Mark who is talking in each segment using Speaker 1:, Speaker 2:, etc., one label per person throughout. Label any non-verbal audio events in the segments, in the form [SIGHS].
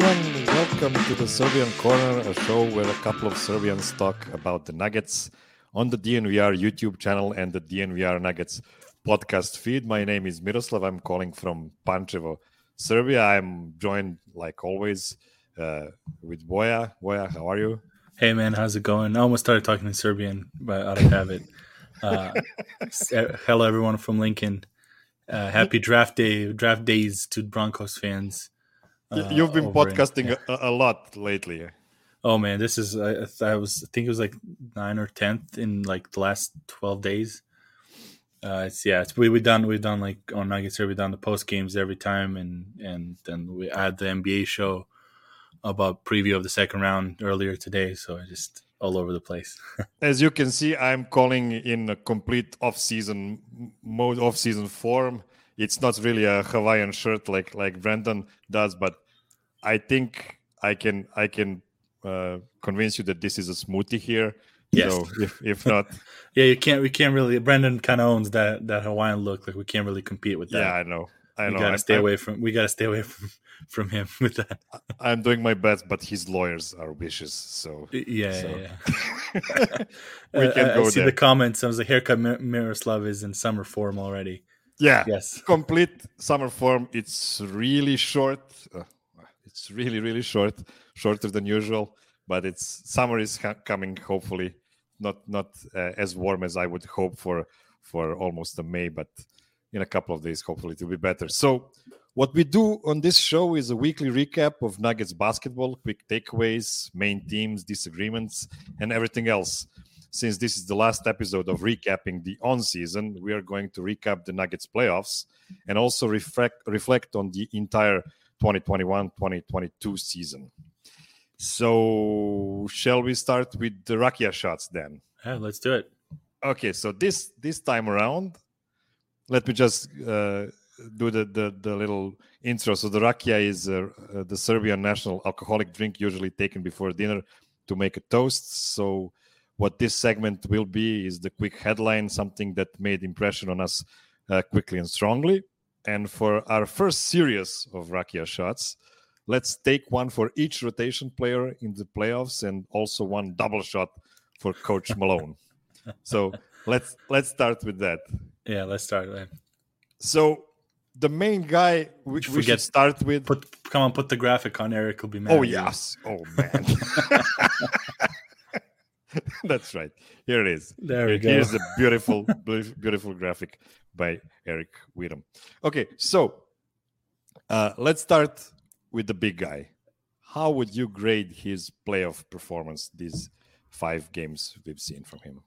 Speaker 1: Everyone. Welcome to the Serbian Corner, a show where a couple of Serbians talk about the Nuggets on the DNVR YouTube channel and the DNVR Nuggets podcast feed. My name is Miroslav. I'm calling from Pančevo, Serbia. I'm joined, like always, uh, with Boya. Boya, how are you?
Speaker 2: Hey man, how's it going? I almost started talking in Serbian, but out of habit. Uh, [LAUGHS] hello everyone from Lincoln. Uh, happy draft day, draft days to Broncos fans. Uh,
Speaker 1: You've been
Speaker 2: over in-
Speaker 1: podcasting a, a lot lately.
Speaker 2: Oh man, this is I, I was I think it was like nine or tenth in like the last twelve days. Uh, it's yeah, it's we we done we've done like on Nuggets here we've done the post games every time and and then we had the NBA show about preview of the second round earlier today, so I just all over the place. [LAUGHS]
Speaker 1: As you can see, I'm calling in a complete off-season mode, off-season form. It's not really a Hawaiian shirt like like Brendan does, but I think I can I can uh, convince you that this is a smoothie here.
Speaker 2: Yes.
Speaker 1: So if if not, [LAUGHS]
Speaker 2: Yeah, you can't. We can't really. Brendan kind of owns that that Hawaiian look. Like we can't really compete with that.
Speaker 1: yeah, I know, I
Speaker 2: we
Speaker 1: know.
Speaker 2: gotta
Speaker 1: I'm,
Speaker 2: stay
Speaker 1: I'm-
Speaker 2: away from. We gotta stay away from [LAUGHS] from him with that.
Speaker 1: I'm doing my best, but his lawyers are vicious. So
Speaker 2: Yeah,
Speaker 1: So-
Speaker 2: yeah. yeah. [LAUGHS]
Speaker 1: We
Speaker 2: Uh,
Speaker 1: can
Speaker 2: I, I see
Speaker 1: there.
Speaker 2: the comments. I was like, haircut Mir- Miroslav is in summer form already.
Speaker 1: yeah,
Speaker 2: Yes.
Speaker 1: complete summer form. It's really short. Uh, it's really really short, shorter than usual. But it's summer is ha- coming. Hopefully, not not uh, as warm as I would hope for for almost a May, but in a couple of days, hopefully it will be better. So. What we do on this show is a weekly recap of Nuggets basketball, quick takeaways, main teams, disagreements, and everything else. Since this is the last episode of recapping the on season, we are going to recap the Nuggets playoffs and also reflect reflect on the entire 2021-2022 season. So, shall we start with the Rakia shots then?
Speaker 2: Yeah, let's do it.
Speaker 1: Okay, so this this time around, let me just uh, do the, the the little intro. So the rakia is uh, uh, the Serbian national alcoholic drink, usually taken before dinner to make a toast. So what this segment will be is the quick headline, something that made impression on us uh, quickly and strongly. And for our first series of rakia shots, let's take one for each rotation player in the playoffs, and also one double shot for Coach [LAUGHS] Malone. so let's let's start with that.
Speaker 2: Yeah, let's start. Man.
Speaker 1: So the main guy we, we should start with.
Speaker 2: Put come on, put the graphic on. Eric will be mad.
Speaker 1: oh yes, oh [LAUGHS] man, [LAUGHS] that's right. Here it is.
Speaker 2: There we go.
Speaker 1: Here's a beautiful, beautiful graphic by Eric Whittam. Okay, so uh, let's start with the big guy. How would you grade his playoff performance? These five games we've seen from him.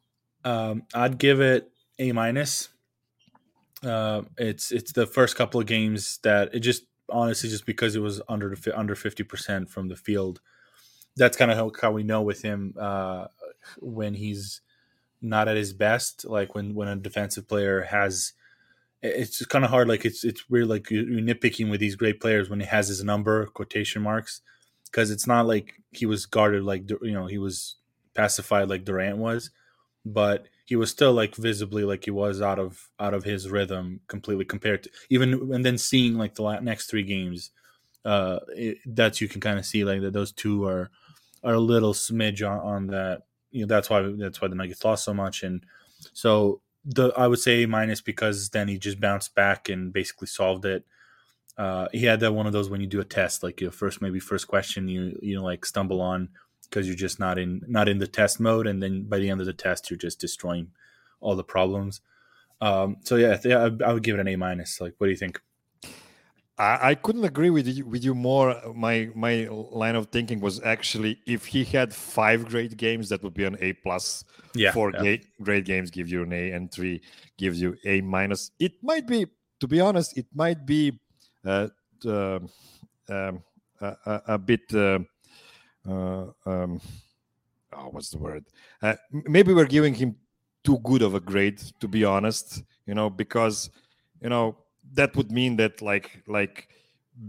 Speaker 2: Um, I'd give it a minus. Uh, it's it's the first couple of games that it just honestly just because it was under under fifty percent from the field. That's kind of how, how we know with him uh, when he's not at his best. Like when when a defensive player has, it's kind of hard. Like it's it's weird. Like you- you're nitpicking with these great players when he has his number quotation marks because it's not like he was guarded like you know he was pacified like Durant was but he was still like visibly like he was out of out of his rhythm completely compared to even and then seeing like the next three games uh it, that you can kind of see like that those two are are a little smidge on, on that you know that's why that's why the Nuggets lost so much, and so the I would say A minus because then he just bounced back and basically solved it. Uh, he had that one of those when you do a test, like your first maybe first question you you know like stumble on because you're just not in not in the test mode, and then by the end of the test you're just destroying all the problems. Um, so yeah, yeah, I, I would give it an A minus. Like, what do you think?
Speaker 1: I, I couldn't agree with you with you more. My my line of thinking was actually if he had five great games, that would be an A plus.
Speaker 2: Yeah,
Speaker 1: four
Speaker 2: yeah.
Speaker 1: great great games give you an A, and three gives you A minus. It might be, to be honest, it might be uh, uh, um, a, a, a bit. Uh, uh, um, oh, what's the word? Uh, maybe we're giving him too good of a grade, to be honest. You know, because you know that would mean that like like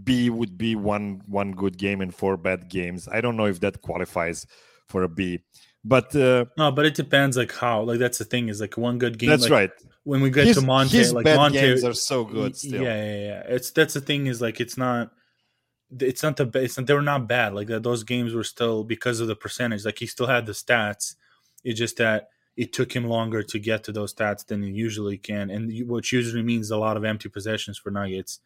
Speaker 1: B would be one one good game and four bad games. I don't know if that qualifies for a B, but uh,
Speaker 2: No, but it depends like how. Like that's the thing is like one good game.
Speaker 1: that's
Speaker 2: like,
Speaker 1: right.
Speaker 2: When we get
Speaker 1: His,
Speaker 2: to Monte,
Speaker 1: his
Speaker 2: like
Speaker 1: bad
Speaker 2: Monte,
Speaker 1: games are so good still.
Speaker 2: Yeah, yeah, yeah. It's that's the thing is like it's not. It's not the it's not, they were not bad. Like that, those games were still because of the percentage. Like he still had the stats. It's just that it took him longer to get to those stats than he usually can, and which usually means a lot of empty possessions for Nuggets.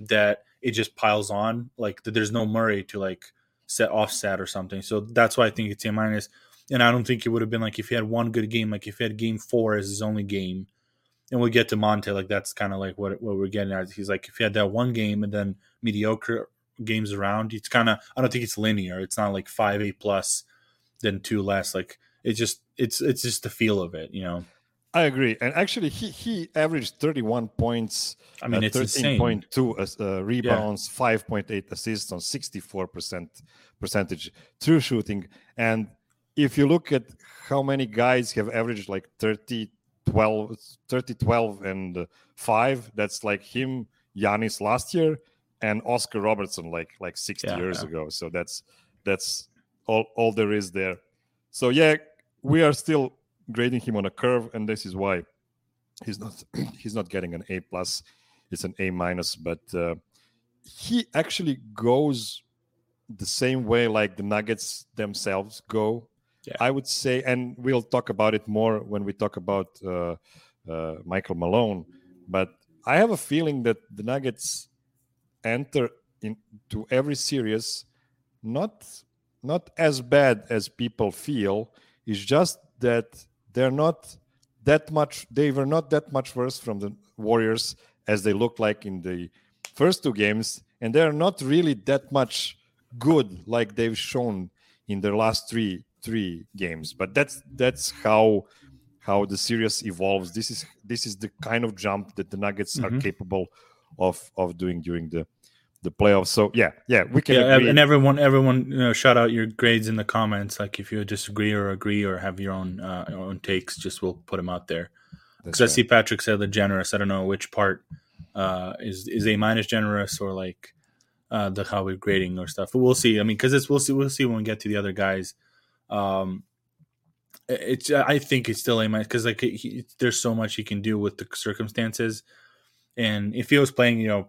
Speaker 2: That it just piles on. Like there's no Murray to like set offset or something. So that's why I think it's a minus. And I don't think it would have been like if he had one good game, like if he had game four as his only game, and we get to Monte, like that's kind of like what what we're getting at. He's like if he had that one game and then mediocre games around, it's kind of I don't think it's linear. It's not like five A plus, then two less. Like it's just it's it's just the feel of it, you know.
Speaker 1: I agree. And actually, he he averaged 31 points.
Speaker 2: I mean,
Speaker 1: uh,
Speaker 2: it's insane.
Speaker 1: 13.2 uh, rebounds, 5.8 assists on 64% percentage true shooting. And if you look at how many guys have averaged like 30, 12, 30, 12, and uh, 5, that's like him, Giannis last year, and Oscar Robertson like like 60
Speaker 2: Yeah,
Speaker 1: years
Speaker 2: yeah.
Speaker 1: ago. So that's that's all, all there is there. So yeah, we are still grading him on a curve, and this is why he's not [CLEARS THROAT] he's not getting an A plus. It's an A minus, but uh, he actually goes the same way like the Nuggets themselves go.
Speaker 2: Yeah.
Speaker 1: I would say, and we'll talk about it more when we talk about uh, uh, Michael Malone. But I have a feeling that the Nuggets enter into every series not not as bad as people feel. It's just that they're not that much. They were not that much worse from the Warriors as they looked like in the first two games, and they're not really that much good like they've shown in their last three three games. But that's that's how how the series evolves. This is this is the kind of jump that the Nuggets are
Speaker 2: Mhm.
Speaker 1: capable of of doing during the the playoffs. So yeah, yeah, we can
Speaker 2: Yeah,
Speaker 1: agree.
Speaker 2: and everyone, everyone, you know, shout out your grades in the comments. Like if you disagree or agree or have your own uh, your own takes, just we'll put them out there. Because
Speaker 1: That's
Speaker 2: I see Patrick said the generous. I don't know which part uh, is is a minus generous or like uh, the how we're grading or stuff. But we'll see. I mean, because it's we'll see we'll see when we get to the other guys. Um, it's I think it's still a minus because like he, there's so much he can do with the circumstances, and if he was playing, you know,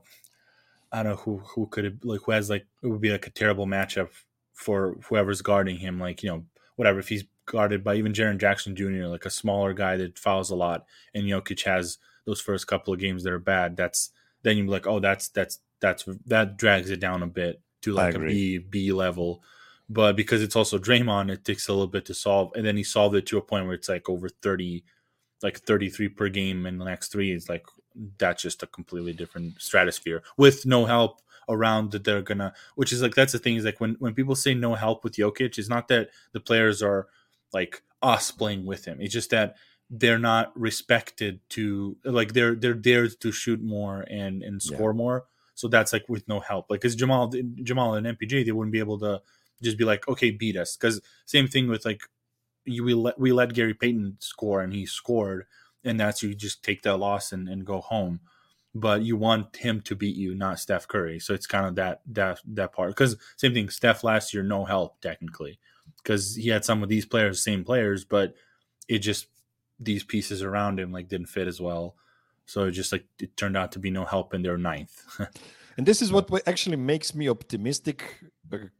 Speaker 2: I don't know who who could have like who has like it would be like a terrible matchup for whoever's guarding him. Like you know whatever if he's guarded by even Jaren Jackson Jr. like a smaller guy that fouls a lot, and Jokic has those first couple of games that are bad. That's then you're like oh that's that's that's that drags it down a bit to like a. B B level. But because it's also Draymond, it takes a little bit to solve, and then he solved it to a point where it's like over thirty, like thirty three per game in the next three. It's like that's just a completely different stratosphere with no help around that they're gonna which is like that's the thing is like when when people say no help with Jokic, it's not that the players are like us playing with him. It's just that they're not respected to like they're they're dared to shoot more and and
Speaker 1: Yeah.
Speaker 2: score more. So that's like with no help. Like because Jamal Jamal and MPJ, they wouldn't be able to just be like, okay, beat us. Because same thing with like you we let we let Gary Payton score and he scored, and that's you just take that loss and, and go home. But you want him to beat you, not Steph Curry. So it's kind of that that that part. Because same thing, Steph last year no help technically, because he had some of these players, same players, but it just these pieces around him like didn't fit as well. So it just like it turned out to be no help in their ninth. [LAUGHS]
Speaker 1: And this is what actually makes me optimistic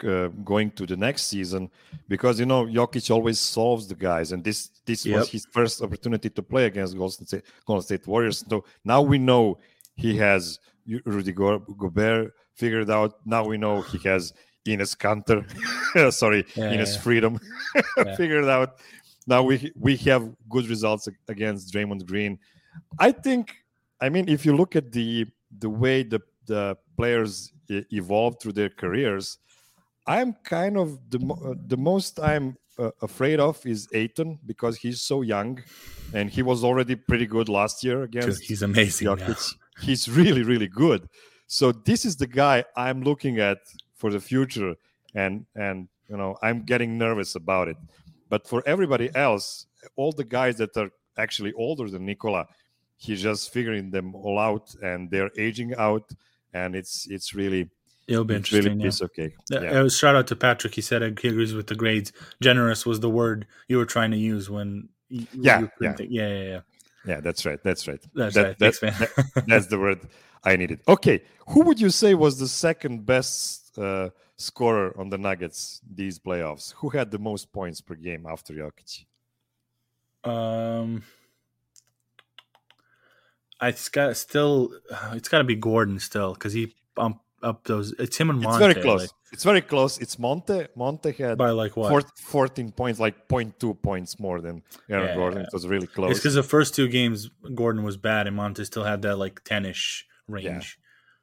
Speaker 1: uh, going to the next season because you know Jokic always solves the guys, and this this
Speaker 2: Yep.
Speaker 1: was his first opportunity to play against Golden State, Golden State Warriors. So now we know he has Rudy Go- Gobert figured out. Now we know he has Enes Kanter, [LAUGHS] sorry,
Speaker 2: Yeah,
Speaker 1: Enes
Speaker 2: yeah.
Speaker 1: Freedom [LAUGHS]
Speaker 2: Yeah.
Speaker 1: figured out. Now we we have good results against Draymond Green. I think. I mean, if you look at the the way the the players evolve through their careers, I'm kind of the uh, the most I'm uh, afraid of is Ayton because he's so young, and he was already pretty good last year against
Speaker 2: he's amazing. [LAUGHS]
Speaker 1: He's really really good. So this is the guy I'm looking at for the future, and and you know I'm getting nervous about it. But for everybody else, all the guys that are actually older than Nikola, he's just figuring them all out, and they're aging out, and it's it's really
Speaker 2: It'll be
Speaker 1: it's really
Speaker 2: interesting. yeah.
Speaker 1: piece of cake.
Speaker 2: Uh,
Speaker 1: Yeah.
Speaker 2: uh, shout out to Patrick. He said uh, he agrees with the grades. Generous was the word you were trying to use when. You,
Speaker 1: Yeah,
Speaker 2: you
Speaker 1: yeah.
Speaker 2: think- yeah, yeah, yeah.
Speaker 1: Yeah, that's right. That's right.
Speaker 2: That's
Speaker 1: That-
Speaker 2: right.
Speaker 1: that-
Speaker 2: Thanks, man.
Speaker 1: that- that's the word I needed. Okay, who would you say was the second best uh, scorer on the Nuggets these playoffs? Who had the most points per game after Jokic?
Speaker 2: Um, I it's got still. It's got to be Gordon still because he bumped up those. It's him and Monte.
Speaker 1: It's very close.
Speaker 2: like,
Speaker 1: it's very close. It's Monte. Monte had
Speaker 2: by like what?
Speaker 1: four, 14 points, like 0.2 points more than Aaron
Speaker 2: Yeah,
Speaker 1: Gordon.
Speaker 2: yeah.
Speaker 1: It was really close.
Speaker 2: It's because the first two games Gordon was bad and Monte still had that like ten ish range,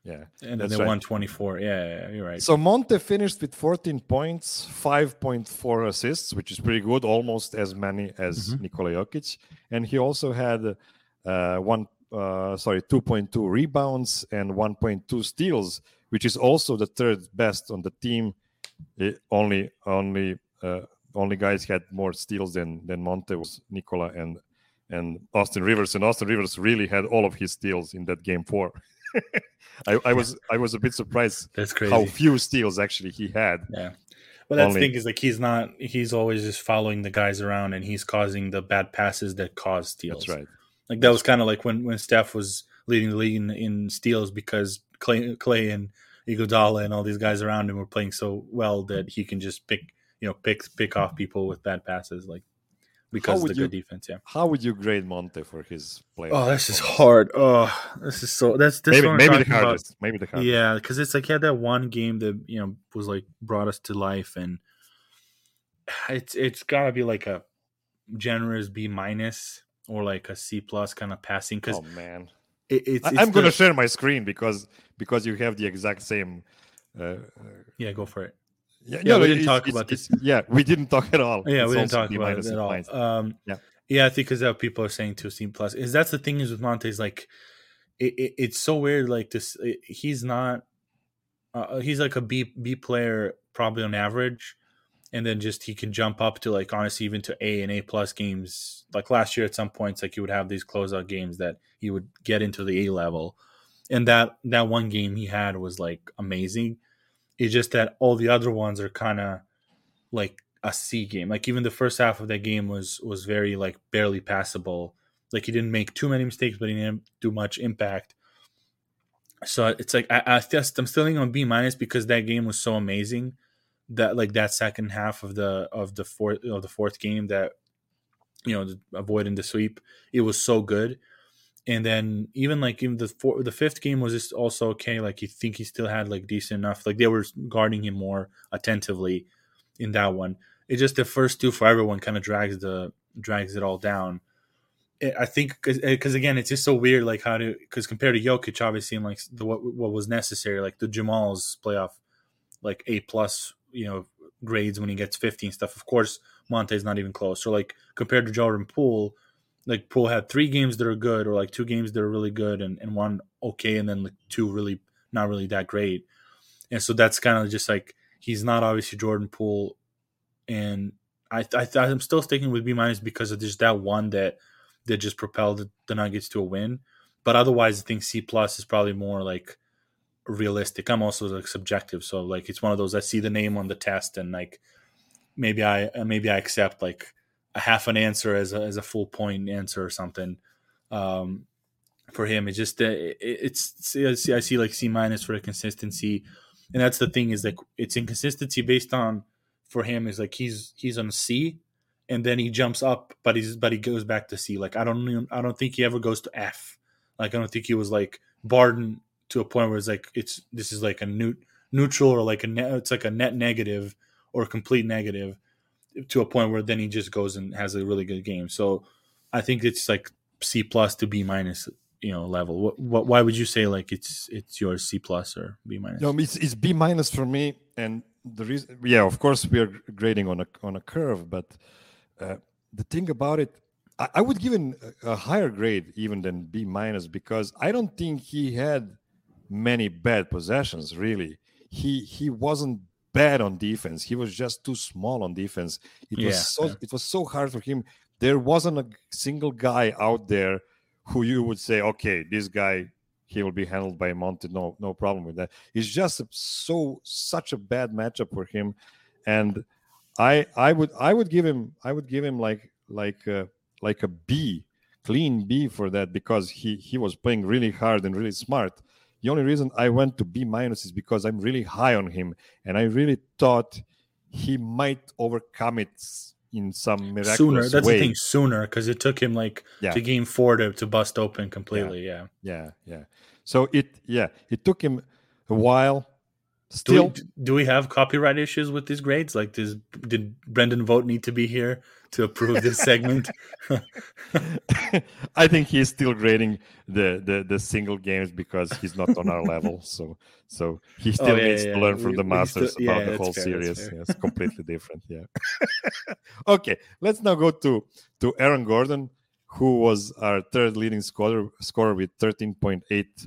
Speaker 1: yeah.
Speaker 2: and then they
Speaker 1: right.
Speaker 2: won twenty four. Yeah, yeah, yeah, you're right.
Speaker 1: So Monte finished with 14 points, 5.4 assists, which is pretty good, almost as many as
Speaker 2: Mm-hmm.
Speaker 1: Nikola Jokic, and he also had uh, one, uh, sorry, 2.2 rebounds and 1.2 steals, which is also the third best on the team. It only, only, uh, only guys had more steals than than Monte was Nikola and and Austin Rivers, and Austin Rivers really had all of his steals in that game four. [LAUGHS] I, I was I was a bit surprised [LAUGHS]
Speaker 2: That's crazy.
Speaker 1: how few steals actually he had.
Speaker 2: Yeah. But that's the thing is like he's not he's always just following the guys around and he's causing the bad passes that cause steals.
Speaker 1: That's right.
Speaker 2: Like that was kind of like when when Steph was leading the league in, in steals because Clay Clay and Iguodala and all these guys around him were playing so well that he can just pick you know pick pick off people with bad passes like because of the good defense. Yeah.
Speaker 1: How would you grade Monte for his play?
Speaker 2: Oh, this is hard. Oh, this is so. That's this
Speaker 1: Maybe maybe the
Speaker 2: talking about.
Speaker 1: hardest. Maybe the hardest.
Speaker 2: Yeah, because it's like he had that one game that you know was like brought us to life, and it's it's got to be like a generous B minus or like a C plus kind of passing because
Speaker 1: Oh man,
Speaker 2: it, it's, it's
Speaker 1: I'm going to share my screen because because you have the exact same. Uh, uh,
Speaker 2: yeah go for it.
Speaker 1: yeah,
Speaker 2: Yeah,
Speaker 1: no,
Speaker 2: we didn't
Speaker 1: it's-
Speaker 2: talk
Speaker 1: it's-
Speaker 2: about this.
Speaker 1: Yeah, we didn't talk at all. [LAUGHS]
Speaker 2: Yeah, we didn't talk about it at all. Um,
Speaker 1: Yeah.
Speaker 2: yeah, I think because that people are saying two C plus is that's the thing is with Monte's like it, it, it's so weird. Like this, it- he's not. Uh, he's like a B B player, probably on average, and then just he can jump up to like honestly even to A and A plus games. Like last year, at some points, like he would have these closeout games that he would get into the A level, and that that one game he had was like amazing. It's just that all the other ones are kind of like a C game. Like even the first half of that game was was very like barely passable. Like he didn't make too many mistakes, but he didn't do much impact. So it's like I, I just I'm still on B minus because that game was so amazing. That like that second half of the of the fourth of the fourth game that you know avoiding the sweep it was so good. And then even like even the four, the fifth game was just also okay. Like you think he still had like decent enough. Like they were guarding him more attentively in that one. it just the first two for everyone kind of drags the drags it all down. I- I think because eh, again, it's just so weird, like how to because compared to Jokic, obviously, and like the, what what was necessary, like the Jamal's playoff, like A plus, you know, grades when he gets fifteen stuff. Of course, Monte's not even close. So like compared to Jordan Poole, like Poole had three games that are good, or like two games that are really good, and, and one okay, and then like two really not really that great. And so that's kind of just like he's not obviously Jordan Poole, and I I I'm still sticking with B minus because of just that one that that just propelled the Nuggets to a win. But otherwise, I think C plus is probably more like realistic. I'm also like subjective, so like it's one of those I see the name on the test and like maybe I maybe I accept like a half an answer as a, as a full point answer or something. Um, for him, it's just uh, it, it's I see, I see like C minus for the consistency. and that's the thing is like it's inconsistency based on for him is like he's he's on C, and then he jumps up, but he's but he goes back to C. Like I don't even, I don't think he ever goes to F. Like I don't think he was like Barden to a point where it's like it's this is like a neut, neutral or like a net, it's like a net negative or complete negative to a point where then he just goes and has a really good game. So I think it's like C plus to B minus, you know, level. What, what why would you say like it's it's your C plus or B minus?
Speaker 1: No, it's, it's B minus for me, and the reason, yeah, of course, we are grading on a on a curve, but uh, the thing about it, I, would give him a higher grade even than B minus because I don't think he had many bad possessions. Really, he he wasn't bad on defense. He was just too small on defense. It
Speaker 2: Yeah,
Speaker 1: was so it was so hard for him. There wasn't a single guy out there who you would say, okay, this guy he will be handled by Monte. No, no problem with that. It's just so such a bad matchup for him, and I I would I would give him I would give him like like a, like a B, clean B for that because he he was playing really hard and really smart. The only reason I went to B minus is because I'm really high on him, and I really thought he might overcome it in some miraculous
Speaker 2: sooner. That's
Speaker 1: way.
Speaker 2: the thing, sooner because it took him like
Speaker 1: Yeah.
Speaker 2: to game four to, to bust open completely. Yeah.
Speaker 1: Yeah, yeah. So it yeah it took him a while.
Speaker 2: Do we, do we have copyright issues with these grades? Like, does did Brendan Vogt need to be here to approve this segment? [LAUGHS] [LAUGHS]
Speaker 1: I think he's still grading the, the the single games because he's not on our level. So so he oh, still
Speaker 2: Oh, yeah,
Speaker 1: needs
Speaker 2: yeah,
Speaker 1: to learn
Speaker 2: we-
Speaker 1: from the masters
Speaker 2: still- yeah,
Speaker 1: about the whole
Speaker 2: fair,
Speaker 1: series. Yeah, it's completely different. Yeah. [LAUGHS] okay, let's now go to to Aaron Gordon, who was our third leading scorer scorer with thirteen point eight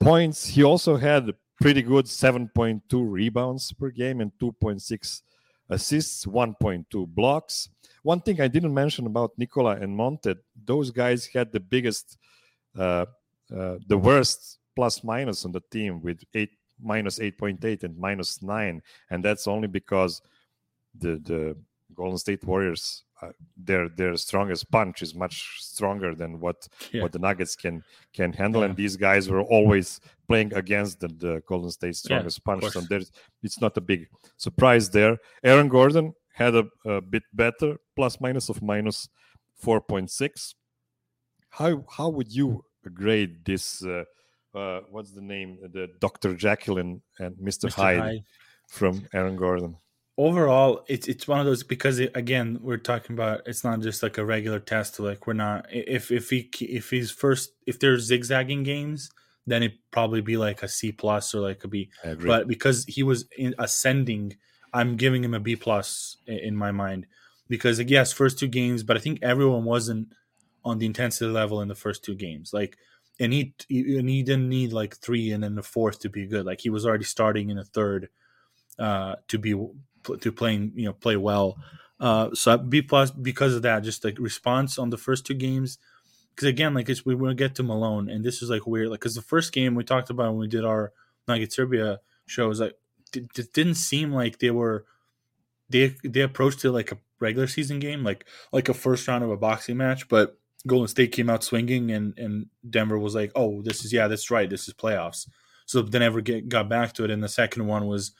Speaker 1: points. He also had pretty good seven point two rebounds per game and two point six assists, one point two blocks. One thing I didn't mention about Nikola and Monte, those guys had the biggest, uh, uh, the worst plus minus on the team with eight minus eight point eight and minus nine, and that's only because the the Golden State Warriors, their their strongest punch is much stronger than what
Speaker 2: Yeah.
Speaker 1: what the Nuggets can can handle,
Speaker 2: Yeah.
Speaker 1: and these guys were always playing against the, the Golden
Speaker 2: State's
Speaker 1: strongest
Speaker 2: of
Speaker 1: punch. So there's it's not a big surprise there. Aaron Gordon had a, a bit better plus minus of minus 4.6. How how would you grade this? Uh, uh, what's the name? The Dr. Jacqueline and Mr.
Speaker 2: Mr.
Speaker 1: Hyde,
Speaker 2: Hyde.
Speaker 1: from Aaron Gordon.
Speaker 2: Overall, it's it's one of those because it, again we're talking about it's not just like a regular test. Like we're not if if he if he's first if there's zigzagging games, then it probably be like a C plus or like a B. But because he was in ascending i'm giving him a b plus in my mind because like, yes first two games but i think everyone wasn't on the intensity level in the first two games like and he he- and he didn't need like three and then the fourth to be good like he was already starting in the third uh to be to playing you know play well. Uh so b plus because of that just like response on the first two games because again like it's we will get to malone and this is like weird like because the first game we talked about when we did our Nugget Serbia show shows like it, it didn't seem like they were they they approached it like a regular season game like like a first round of a boxing match but Golden State came out swinging and and Denver was like oh this is yeah that's right this is playoffs. So they never get got back to it and the second one was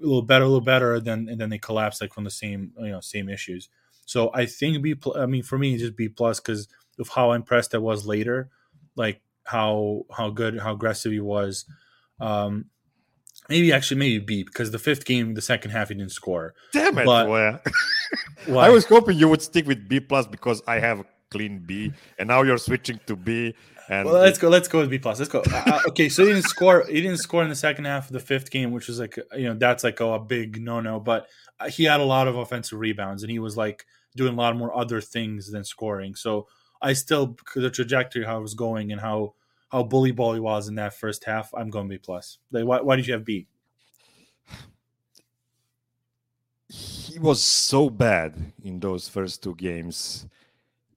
Speaker 2: a little better a little better and then and then they collapse like from the same you know same issues so I think B pl- I mean for me just B plus because of how impressed I was later like how how good how aggressive he was um, maybe actually maybe B because the fifth game, the second half, he didn't score.
Speaker 1: Damn it!
Speaker 2: but-
Speaker 1: well? [LAUGHS] I was hoping you would stick with B plus because I have clean B, and now you're switching to B. And
Speaker 2: Well, let's go. Let's go with B plus. Let's go. Uh, uh, okay, so he didn't score. He didn't score in the second half of the fifth game, which was like you know that's like oh, a big no no. But uh, he had a lot of offensive rebounds, and he was like doing a lot more other things than scoring. So I still the trajectory how it was going and how how bully ball he was in that first half. I'm going B plus. Like, why, why did you have B?
Speaker 1: he was so bad in those first two games.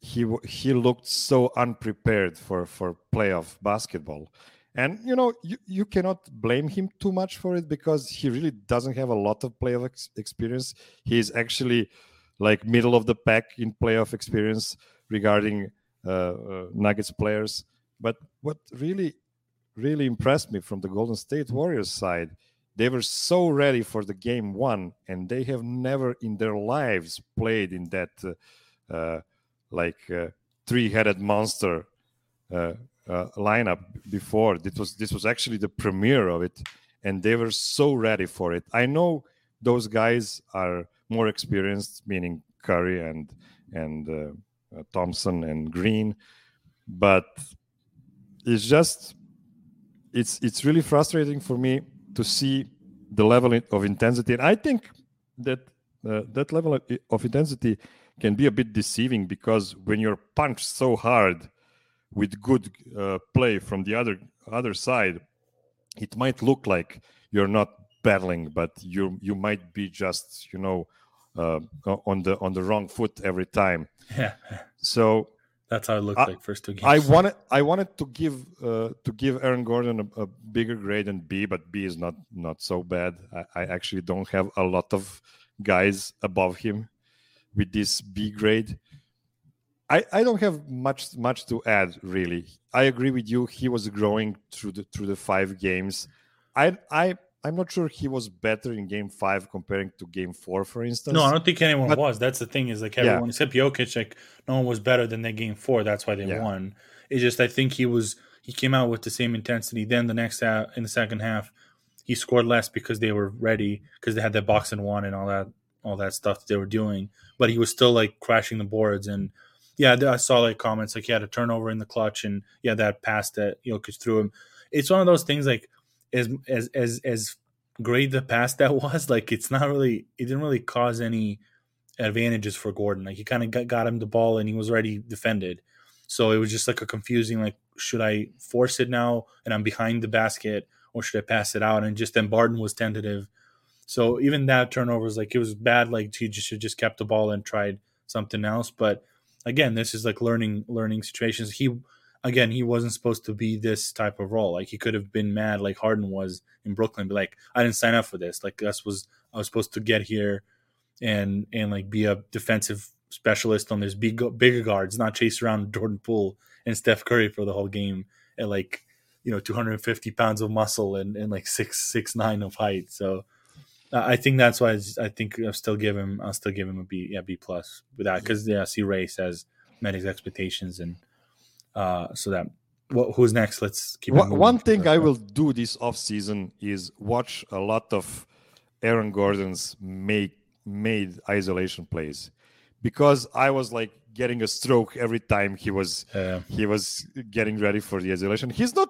Speaker 1: He he looked so unprepared for for playoff basketball, and you know you, you cannot blame him too much for it because he really doesn't have a lot of playoff ex- experience. He's actually like middle of the pack in playoff experience regarding uh, uh, Nuggets players. But what really really impressed me from the Golden State Warriors side they were so ready for the game one, and they have never in their lives played in that uh, uh, like uh, three-headed monster uh, uh, lineup before. This was this was actually the premiere of it, and they were so ready for it. I know those guys are more experienced, meaning Curry and and Thompson and Green, but it's just it's it's really frustrating for me to see the level of intensity, and I think that uh, that level of intensity can be a bit deceiving because when you're punched so hard with good uh, play from the other other side, it might look like you're not battling, but you you might be just you know uh, on the on the wrong foot every time.
Speaker 2: Yeah.
Speaker 1: So
Speaker 2: that's how it looked
Speaker 1: I,
Speaker 2: like first two games.
Speaker 1: I wanted I wanted to give uh, to give Aaron Gordon a, a, bigger grade than B, but B is not not so bad. I, I actually don't have a lot of guys above him with this B grade. I, I don't have much much to add really. I agree with you. He was growing through the through the five games. I I I'm not sure he was better in game five comparing to game four, for instance.
Speaker 2: No, I don't think anyone
Speaker 1: But-
Speaker 2: was. That's the thing is like everyone
Speaker 1: Yeah.
Speaker 2: except Jokic, like no one was better than that game four. That's why they
Speaker 1: Yeah.
Speaker 2: won. It's just I think he was he came out with the same intensity. Then the next half in the second half, he scored less because they were ready because they had that box and one and all that all that stuff that they were doing. But he was still like crashing the boards and yeah, I saw like comments like he had a turnover in the clutch and yeah, that pass that Jokic threw him. It's one of those things like as as as as great the pass [LAUGHS] that was, like it's not really it didn't really cause any advantages for Gordon. Like he kind of got, got him the ball and he was already defended. So it was just like a confusing like should I force it now and I'm behind the basket or should I pass it out? And just then Barton was tentative. So even that turnover was like it was bad. Like he just should just kept the ball and tried something else. But again, this is like learning learning situations. He again he wasn't supposed to be this type of role. Like he could have been mad like Harden was in Brooklyn, be like, I didn't sign up for this. Like this was I was supposed to get here and and like be a defensive specialist on this big bigger guards, not chase around Jordan Poole and Steph Curry for the whole game at like you know 250 pounds of muscle and, and like six six nine of height. So I think that's why I, think I'll still give him I'll still give him a B yeah B plus with that because yeah see Ray says met his expectations and uh so that what who's next? Let's keep
Speaker 1: One, one thing I will do this off season is watch a lot of Aaron Gordon's make made isolation plays. Because I was like getting a stroke every time he was
Speaker 2: Yeah.
Speaker 1: he was getting ready for the isolation. He's not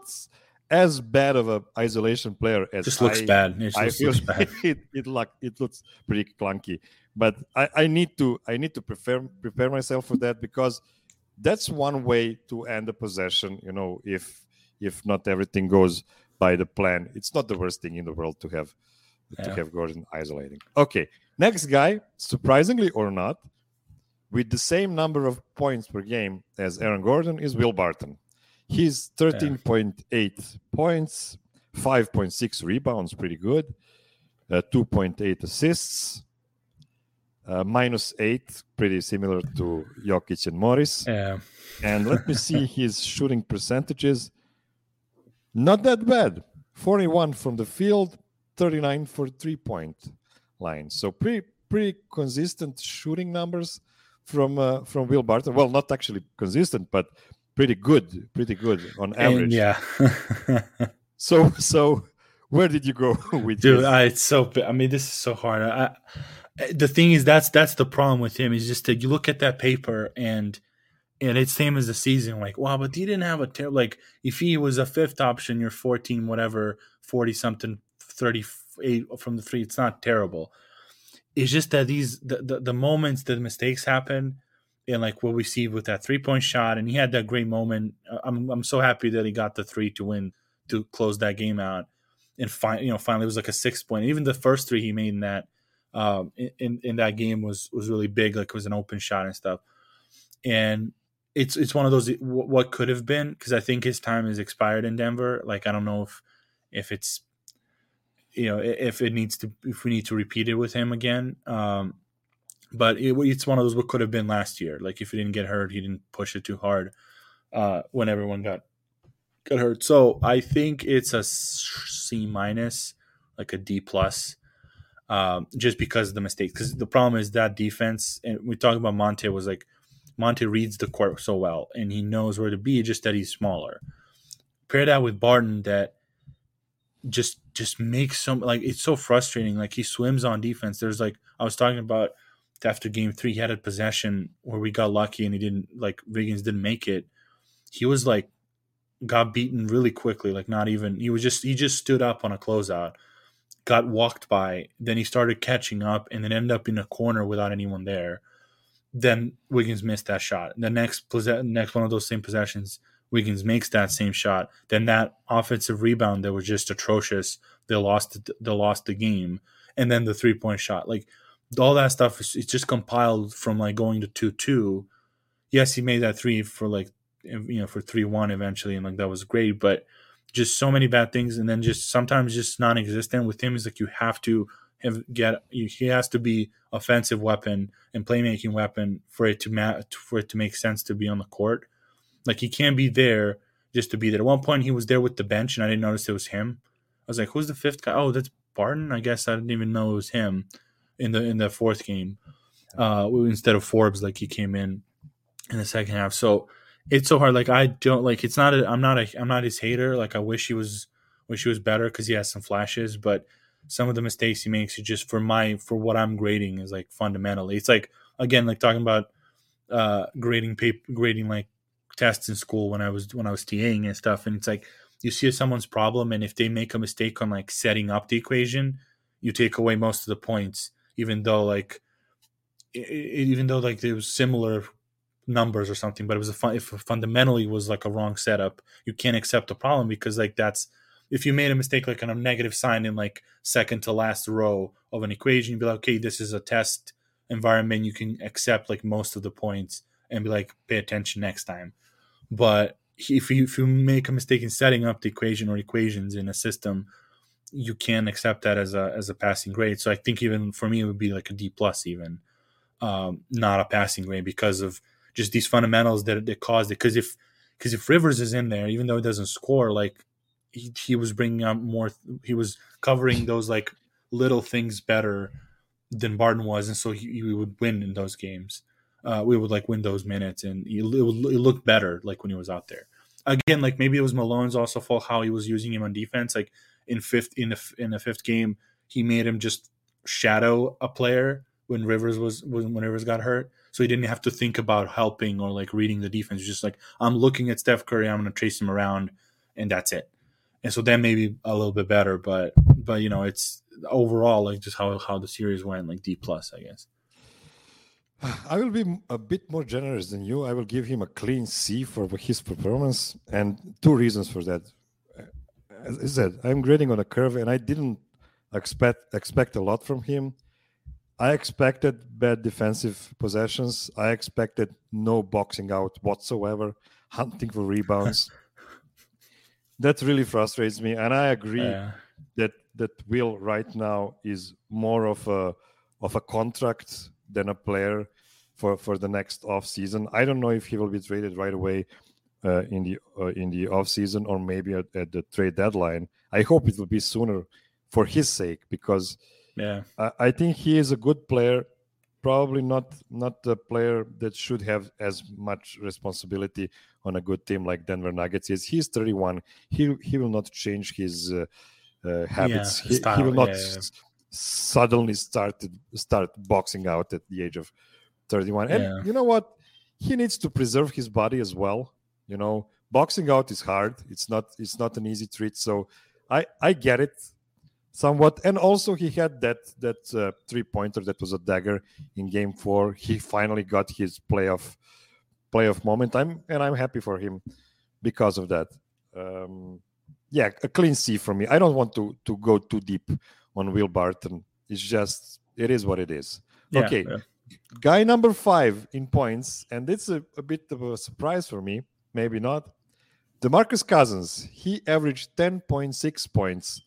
Speaker 1: as bad of a isolation player as
Speaker 2: just looks
Speaker 1: I,
Speaker 2: bad it
Speaker 1: I feel
Speaker 2: looks bad [LAUGHS]
Speaker 1: it it look it looks pretty clunky. But I, I need to I need to prepare prepare myself for that because that's one way to end a possession. You know, if if not everything goes by the plan, it's not the worst thing in the world to have to have Gordon isolating. Okay, next guy, surprisingly or not, with the same number of points per game as Aaron Gordon is Will Barton. He's 13.8 points, 5.6 rebounds, pretty good, uh, 2.8 assists, uh, minus 8, pretty similar to Jokic and Morris.
Speaker 2: yeah
Speaker 1: And let me see [LAUGHS] his shooting percentages. Not that bad. 41 from the field, 39 for three point line. So pretty pretty consistent shooting numbers from uh, from Will Barton. Well, not actually consistent, but pretty good, pretty good on
Speaker 2: and
Speaker 1: average.
Speaker 2: yeah [LAUGHS]
Speaker 1: So so where did you go [LAUGHS] with
Speaker 2: dude
Speaker 1: this?
Speaker 2: I, it's so i mean this is so hard I, I- the thing is that's that's the problem with him is just that you look at that paper and and it's same as the season like wow but he didn't have a ter- like if he was a fifth option you're 14 whatever 40 something 38 from the three it's not terrible it's just that these the, the, the moments the mistakes happen and like what we see with that three point shot and he had that great moment. Uh, i'm i'm so happy that he got the three to win to close that game out. And fi- you know finally it was like a six point even the first three he made in that um in in that game was was really big like it was an open shot and stuff. And it's it's one of those what could have been because i think his time is expired in denver. Like i don't know if if it's you know if it needs to if we need to repeat it with him again. Um but it, it's one of those what could have been last year like if he didn't get hurt he didn't push it too hard uh when everyone got got hurt so i think it's a c minus like a D plus, um, just because of the mistakes. Because the problem is that defense, and we talk about Monte was like Monte reads the court so well, and he knows where to be. Just that he's smaller. Pair that with Barton, that just just makes some like it's so frustrating. Like he swims on defense. There's like I was talking about after game three, he had a possession where we got lucky and he didn't like Wiggins didn't make it. He was like got beaten really quickly, like not even he was just he just stood up on a closeout, got walked by, then he started catching up and then ended up in a corner without anyone there. Then Wiggins missed that shot. The next next one of those same possessions, Wiggins makes that same shot. Then that offensive rebound that was just atrocious. They lost they lost the game. And then the three point shot. Like all that stuff is it's just compiled from like going to two two. Yes, he made that three for like you know for three one eventually, and like that was great. But just so many bad things, and then just sometimes just non-existent with him is like you have to have get he has to be offensive weapon and playmaking weapon for it to ma- for it to make sense to be on the court. Like he can't be there just to be there. At one point, he was there with the bench, and I didn't notice it was him. I was like, "Who's the fifth guy?" Oh, that's Barton. I guess I didn't even know it was him in the in the fourth game uh, instead of Forbes like he came in in the second half. So it's so hard. Like I don't like it's not. A, I'm not a. I'm not his hater. Like I wish he was. Wish he was better because he has some flashes, but some of the mistakes he makes are just for my for what I'm grading is like fundamentally. It's like again like talking about uh grading paper grading like tests in school when I was when I was TAing and stuff, and it's like you see someone's problem, and if they make a mistake on like setting up the equation, you take away most of the points even though like it, even though like there was similar numbers or something, but it was a fun, if fundamentally was like a wrong setup, you can't accept the problem because like that's if you made a mistake like on a negative sign in like second to last row of an equation, you'd be like, okay, this is a test environment, you can accept like most of the points and be like, pay attention next time. But if you if you make a mistake in setting up the equation or equations in a system you can accept that as a as a passing grade. So I think even for me it would be like a D plus even, um, not a passing grade because of just these fundamentals that that caused it. Because if because if Rivers is in there, even though he doesn't score, like he, he was bringing up more, he was covering those like little things better than Barton was, and so he, he would win in those games. Uh, we would like win those minutes, and it, would, it looked better like when he was out there. Again, like maybe it was Malone's also fault how he was using him on defense. Like in fifth in the in the fifth game, he made him just shadow a player when Rivers was when, when Rivers got hurt. So he didn't have to think about helping or like reading the defense. Just like I'm looking at Steph Curry, I'm going to chase him around, and that's it. And so then maybe a little bit better, but but you know it's overall like just how how the series went like D plus I guess.
Speaker 1: I will be a bit more generous than you. I will give him a clean C for his performance, and two reasons for that as I said, I'm grading on a curve, and I didn't expect expect a lot from him. I expected bad defensive possessions. I expected no boxing out whatsoever, hunting for rebounds. [LAUGHS] that really frustrates me, and I agree yeah. that that Will right now is more of a of a contract than a player for for the next off season. I don't know if he will be traded right away uh, in the uh, in the off season or maybe at, at, the trade deadline. I hope it will be sooner for his sake because
Speaker 2: yeah,
Speaker 1: I, I, think he is a good player. Probably not not a player that should have as much responsibility on a good team like Denver Nuggets is. He's 31. He he will not change his uh, uh habits. Yeah, he, he, will not yeah, yeah. S- suddenly start start boxing out at the age of 31. And you know what? He needs to preserve his body as well you know boxing out is hard. It's not it's not an easy treat. So i i get it somewhat. And also he had that that uh, three pointer that was a dagger in game four. He finally got his playoff playoff moment. I'm and i'm happy for him because of that. Um yeah a clean c for me. I don't want to to go too deep on will barton. It's just it is what it is. Yeah, okay. yeah. guy number five in points and it's a, a bit of a surprise for me maybe not. DeMarcus Cousins, he averaged 10.6 points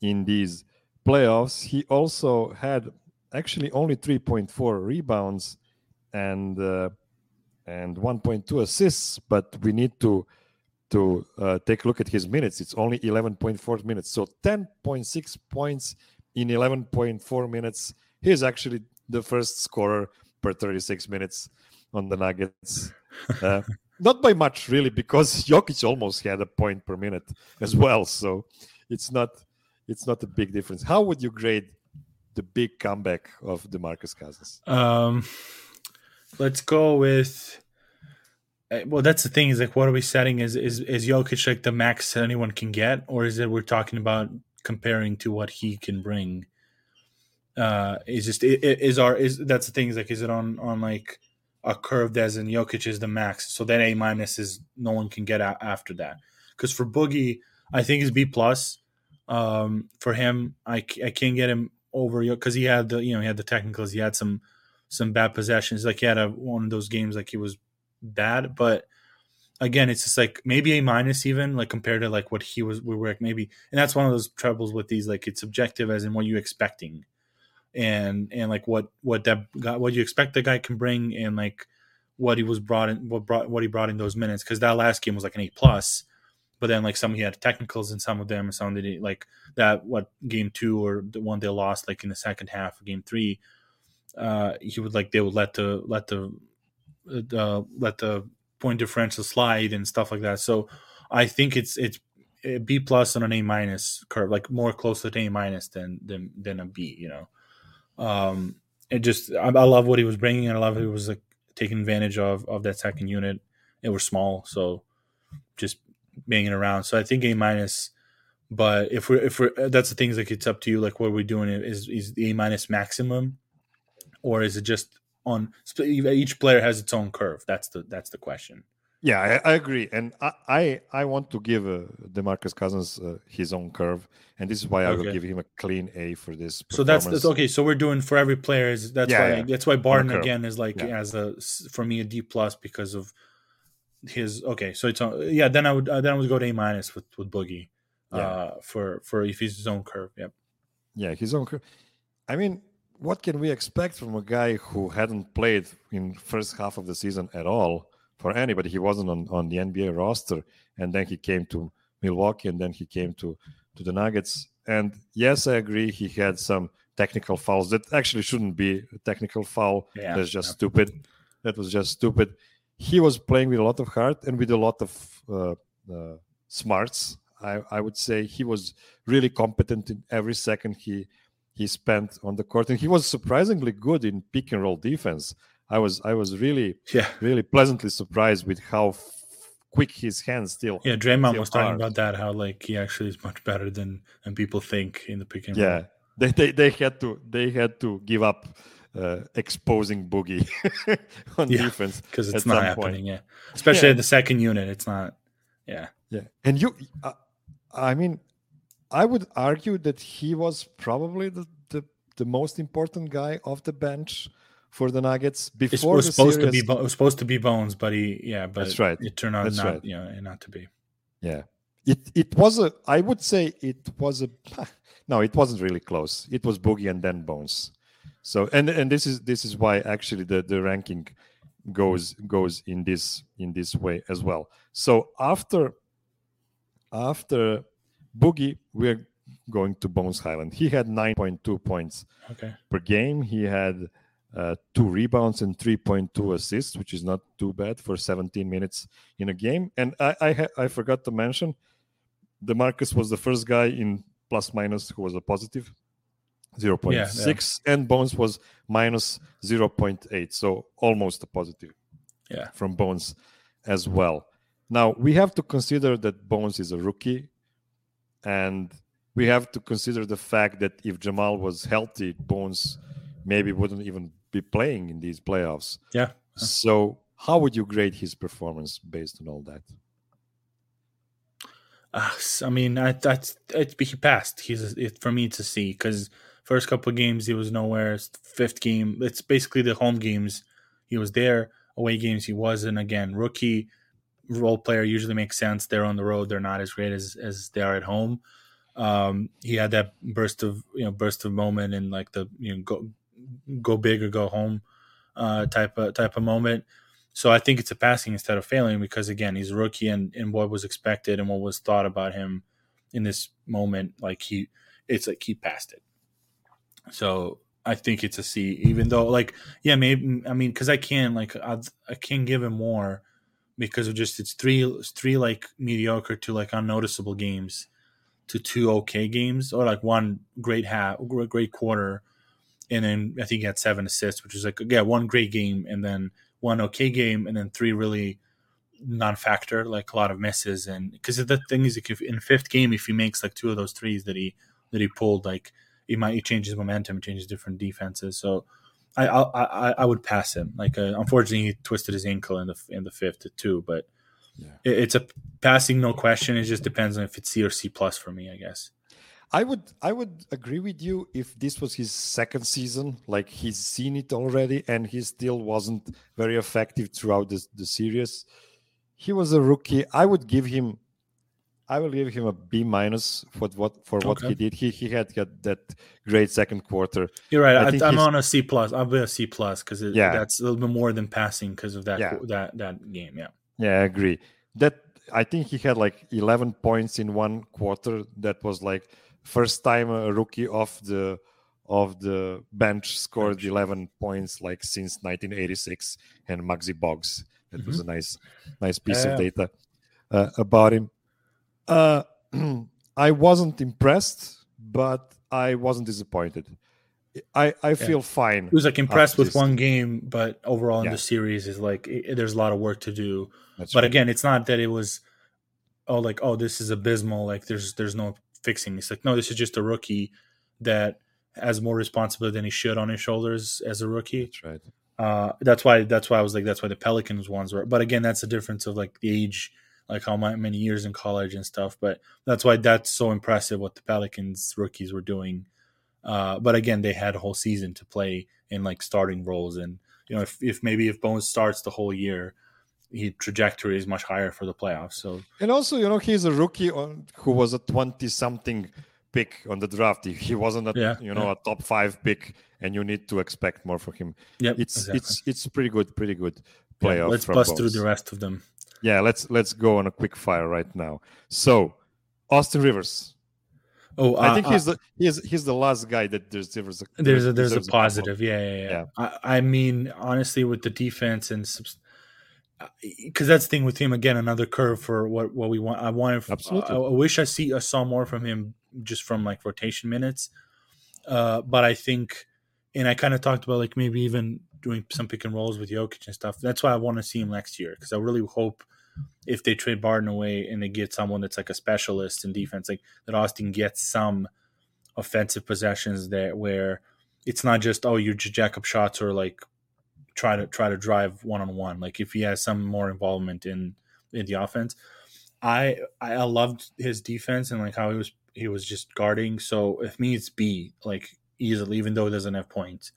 Speaker 1: in these playoffs. He also had actually only 3.4 rebounds and uh, and 1.2 assists, but we need to to uh, take a look at his minutes, it's only 11.4 minutes. So 10.6 points in 11.4 minutes. He's actually the first scorer per 36 minutes on the Nuggets. Uh, not by much, really, because [LAUGHS] Jokic almost had a point per minute as well. So it's not it's not a big difference. How would you grade the big comeback of DeMarcus Cousins?
Speaker 2: Um, let's go with. uh, Well, that's the thing. Is like, what are we setting? Is is is Jokic like the max anyone can get, or is it we're talking about comparing to what he can bring? Uh, is just is our is that's the thing. Is like, is it on on like a curved as in Jokic is the max, so that A minus is no one can get a- after that. Because for Boogie, I think is B plus. Um, for him, I, I can't get him over because he had the you know he had the technicals, he had some some bad possessions. Like he had a, one of those games like he was bad, but again, it's just like maybe a minus even like compared to like what he was we were maybe, and that's one of those troubles with these like it's subjective as in what you're expecting, and and like what what that guy, what you expect the guy can bring and like what he was brought in what brought what he brought in those minutes because that last game was like an A plus. But then, like some he had technicals in some of them, and some didn't. Like that, what game two or the one they lost, like in the second half of game three, uh, he would like they would let the let the uh, let the point differential slide and stuff like that. So I think it's it's a B plus on an A minus curve, like more close to an A minus than than than a B. You know, um, it just I, I love what he was bringing, and I love he was like taking advantage of of that second unit. It was small, so just banging around. So I think A minus. But if we're if we're that's the things like it's up to you. Like what we're doing is is the A minus maximum, or is it just on each player has its own curve? That's the that's the question.
Speaker 1: Yeah, I, I agree, and I, I I want to give uh, Demarcus Cousins uh, his own curve, and this is why I will give him a clean A for this.
Speaker 2: So that's, that's okay. So we're doing for every player. Is that's
Speaker 1: Yeah,
Speaker 2: why
Speaker 1: yeah.
Speaker 2: that's why Barton again is like
Speaker 1: Yeah.
Speaker 2: as a for me a D plus because of his okay. So it's on, yeah. Then I would uh, then I would go to A minus with with Boogie, uh, for for if he's his own curve. Yep.
Speaker 1: Yeah, his own curve. I mean, what can we expect from a guy who hadn't played in first half of the season at all for anybody? He wasn't on, on the NBA roster, and then he came to Milwaukee, and then he came to to the Nuggets. And yes, I agree, he had some technical fouls that actually shouldn't be a technical foul.
Speaker 2: Yeah,
Speaker 1: That's just
Speaker 2: yeah.
Speaker 1: stupid. That was just stupid. He was playing with a lot of heart and with a lot of uh, uh, smarts. I, I would say he was really competent in every second he he spent on the court, and he was surprisingly good in pick and roll defense. I was I was really
Speaker 2: Yeah.
Speaker 1: really pleasantly surprised with how f- quick his hands still.
Speaker 2: Yeah. Draymond
Speaker 1: still
Speaker 2: was talking
Speaker 1: are.
Speaker 2: about that. How like he actually is much better than than people think in the pick and roll.
Speaker 1: Yeah, they, they they had to they had to give up uh, exposing Boogie [LAUGHS] on
Speaker 2: Yeah,
Speaker 1: defense
Speaker 2: because it's not happening.
Speaker 1: point.
Speaker 2: Yeah, especially
Speaker 1: Yeah.
Speaker 2: at the second unit, it's not. Yeah,
Speaker 1: Yeah, and you, uh, I mean, I would argue that he was probably the, the the most important guy off the bench for the Nuggets
Speaker 2: it
Speaker 1: before
Speaker 2: was
Speaker 1: the
Speaker 2: supposed to be.
Speaker 1: series-
Speaker 2: Bo- it was supposed to be Bones, but he. Yeah, but
Speaker 1: That's right.
Speaker 2: It turned out
Speaker 1: That's
Speaker 2: not.
Speaker 1: right.
Speaker 2: You know, not to be.
Speaker 1: Yeah, it it was a. I would say it was a. [LAUGHS] No, it wasn't really close. It was Boogie and then Bones. So and and this is this is why actually the the ranking goes goes in this in this way as well. So after after Boogie, we're going to Bones Hyland. He had nine point two points
Speaker 2: Okay.
Speaker 1: per game. He had uh, two rebounds and 3.2 assists, which is not too bad for 17 minutes in a game. And I I, ha- I forgot to mention, Demarcus was the first guy in plus minus who was a positive 0.6, and Bones was minus 0.8, so almost a positive
Speaker 2: Yeah.
Speaker 1: from Bones as well. Now we have to consider that Bones is a rookie, and we have to consider the fact that if Jamal was healthy, Bones maybe wouldn't even be playing in these playoffs.
Speaker 2: Yeah.
Speaker 1: So, how would you grade his performance based on all that?
Speaker 2: Uh, I mean, I, that's it's he passed. He's it, for me it's a C because first couple of games he was nowhere. Fifth game, it's basically the home games he was there. Away games he wasn't. Again, rookie role player usually makes sense. They're on the road. They're not as great as as they are at home. Um, he had that burst of you know burst of moment and like the you know go go big or go home uh, type of type of moment. So I think it's a passing instead of failing because again he's a rookie and, and what was expected and what was thought about him in this moment, like he it's like he passed it. So I think it's a C, even though like yeah maybe I mean because I can like I, I can give him more because of just it's three three like mediocre to like unnoticeable games to two okay games or like one great half great quarter and then I think he had seven assists which is like yeah one great game and then one okay game and then three really non-factor like a lot of misses and because the thing is like if in fifth game if he makes like two of those threes that he that he pulled like he might he changes momentum changes different defenses so I I I would pass him. Like, uh, unfortunately, he twisted his ankle in the in the fifth too. But yeah. it, it's a passing, no question. It just depends on if it's C or C plus for me, I guess.
Speaker 1: I would I would agree with you if this was his second season, like he's seen it already, and he still wasn't very effective throughout the the series. He was a rookie. I would give him I will give him a B minus for what for what okay. he did. He he had got that great second quarter.
Speaker 2: You're right. I am on a C plus. I'll be a C plus because yeah. that's a little bit more than passing because of that yeah. that that game. Yeah.
Speaker 1: Yeah, I agree. That I think he had like 11 points in one quarter. That was like first time a rookie off the of the bench scored bench. 11 points like since 1986 and Muggsy Bogues. That mm-hmm. was a nice nice piece of data uh, about him. Uh, [CLEARS THROAT] I wasn't impressed, but I wasn't disappointed. I, I feel yeah. fine.
Speaker 2: It was like impressed with one game, but overall in yeah. the series is like it, there's a lot of work to do. That's but right. again, it's not that it was oh like oh this is abysmal. Like there's there's no fixing. It's like no, this is just a rookie that has more responsibility than he should on his shoulders as a rookie.
Speaker 1: That's right.
Speaker 2: Uh, that's why that's why I was like that's why the Pelicans ones were. But again, that's the difference of like the age like how many years in college and stuff. But that's why that's so impressive what the Pelicans rookies were doing. Uh, but again, they had a whole season to play in like starting roles, and you know if, if maybe if Bones starts the whole year, he trajectory is much higher for the playoffs. So
Speaker 1: and also you know he's a rookie on, who was a twenty something pick on the draft. He wasn't a yeah, you know yeah. a top five pick, and you need to expect more from him.
Speaker 2: Yeah,
Speaker 1: it's exactly. it's it's pretty good, pretty good playoff. Yeah,
Speaker 2: let's bust Bones. through the rest of them
Speaker 1: yeah, let's let's go on a quick fire right now. So, Austin Rivers.
Speaker 2: Oh,
Speaker 1: uh, I think he's uh, the he's he's the last guy that there's there's
Speaker 2: a there's a there's a positive. A yeah, yeah, yeah. I, I, mean, honestly, with the defense and because uh, that's the thing with him again, another curve for what what we want. I want. Absolutely. I, I wish I see I saw more from him just from like rotation minutes. Uh, but I think, and I kind of talked about like maybe even doing some pick and rolls with Jokic and stuff. That's why I want to see him next year because I really hope if they trade Barton away and they get someone that's like a specialist in defense, like that Austin gets some offensive possessions there where it's not just oh you just jack up shots or like try to try to drive one on one. Like if he has some more involvement in in the offense, I I loved his defense and like how he was he was just guarding. So if me it's B like easily even though he doesn't have points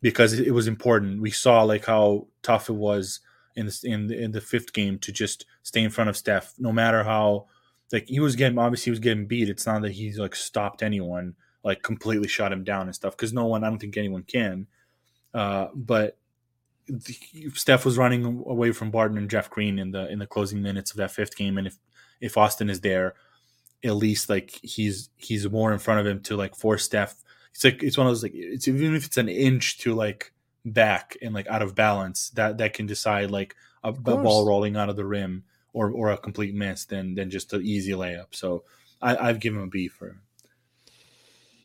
Speaker 2: because it was important. We saw like how tough it was in the, in the, in the fifth game to just stay in front of Steph, no matter how like he was getting obviously he was getting beat. It's not that he's like stopped anyone, like completely shot him down and stuff. Because no one, I don't think anyone can. Uh, but Steph was running away from Barton and Jeff Green in the in the closing minutes of that fifth game, and if if Austin is there, at least like he's he's more in front of him to like force Steph. It's like it's one of those like it's even if it's an inch to like back and like out of balance that that can decide like a, a ball rolling out of the rim or or a complete miss than than just an easy layup. So I, I've given him a B for.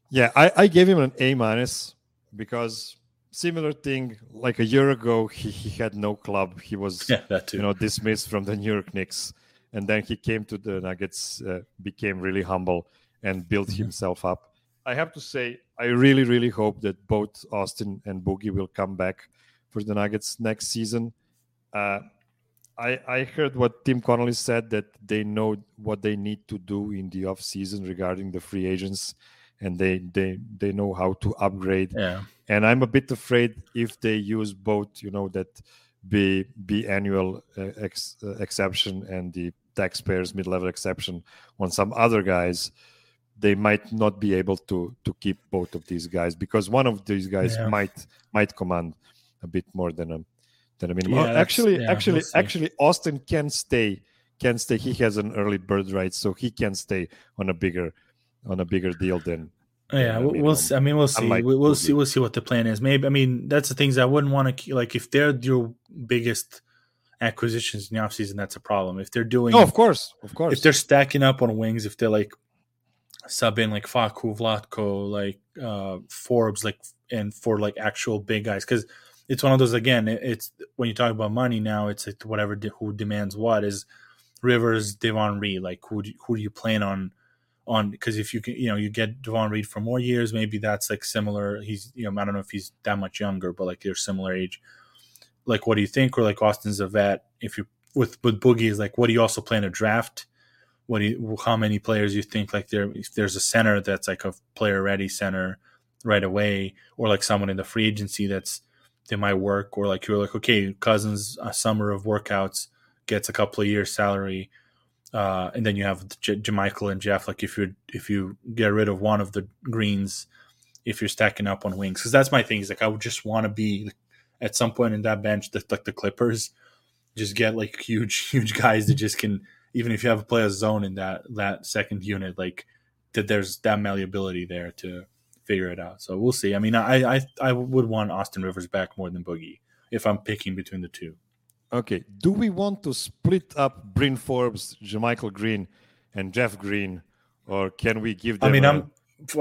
Speaker 1: Yeah, I, I gave him an A minus because similar thing like a year ago he, he had no club. He was [LAUGHS]
Speaker 2: yeah,
Speaker 1: you know dismissed from the new york knicks. And then he came to the nuggets uh, became really humble and built mm-hmm. himself up. I have to say I really, really hope that both Austin and Boogie will come back for the Nuggets next season. Uh, I, I heard what Tim Connolly said that they know what they need to do in the off season regarding the free agents, and they they they know how to upgrade.
Speaker 2: Yeah.
Speaker 1: And I'm a bit afraid if they use both, you know, that B B annual uh, ex, uh, exception and the taxpayers mid level exception on some other guys they might not be able to to keep both of these guys because one of these guys yeah. might might command a bit more than a than a minimum.
Speaker 2: Yeah,
Speaker 1: Oh, actually,
Speaker 2: yeah,
Speaker 1: actually,
Speaker 2: we'll
Speaker 1: actually, Austin can stay. Can stay. He has an early bird right, so he can stay on a bigger, on a bigger deal than.
Speaker 2: Oh, Yeah,
Speaker 1: I
Speaker 2: we'll,
Speaker 1: mean,
Speaker 2: we'll see. I mean, we'll see.
Speaker 1: unlike
Speaker 2: We, we'll see. We'll see what the plan is. Maybe. I mean, that's the things I wouldn't want to like. If they're your biggest acquisitions in the offseason, that's a problem. If they're doing,
Speaker 1: No, of course, of course.
Speaker 2: if they're stacking up on wings, if they're like subbing like Facu, Vlatko, like uh Forbes, like and for like actual big guys, because it's one of those again. It's when you talk about money now, it's like whatever de- who demands what is Rivers, Davon Reed. Like who do, who do you plan on? On because if you can, you know, you get Davon Reed for more years, maybe that's like similar. He's, you know, I don't know if he's that much younger, but like they're similar age. Like, what do you think? Or like Austin's a vet. If you with with Boogie is like, what do you also plan to draft? what do you, how many players you think like there if there's a center that's like a player ready center right away or like someone in the free agency that's they might work or like you're like okay cousins a summer of workouts gets a couple of years salary uh, and then you have J- JaMychal and Jeff like if you if you get rid of one of the greens if you're stacking up on wings because that's my thing is like I would just want to be at some point in that bench that like the Clippers just get like huge [LAUGHS] huge guys that just can even if you have a player zone in that that second unit, like that there's that malleability there to figure it out. So we'll see. I mean, I I, I would want Austin Rivers back more than Boogie if I'm picking between the two.
Speaker 1: Okay. Do we want to split up Bryn Forbes, JaMychal Green, and Jeff Green, or can we give them?
Speaker 2: I mean, I'm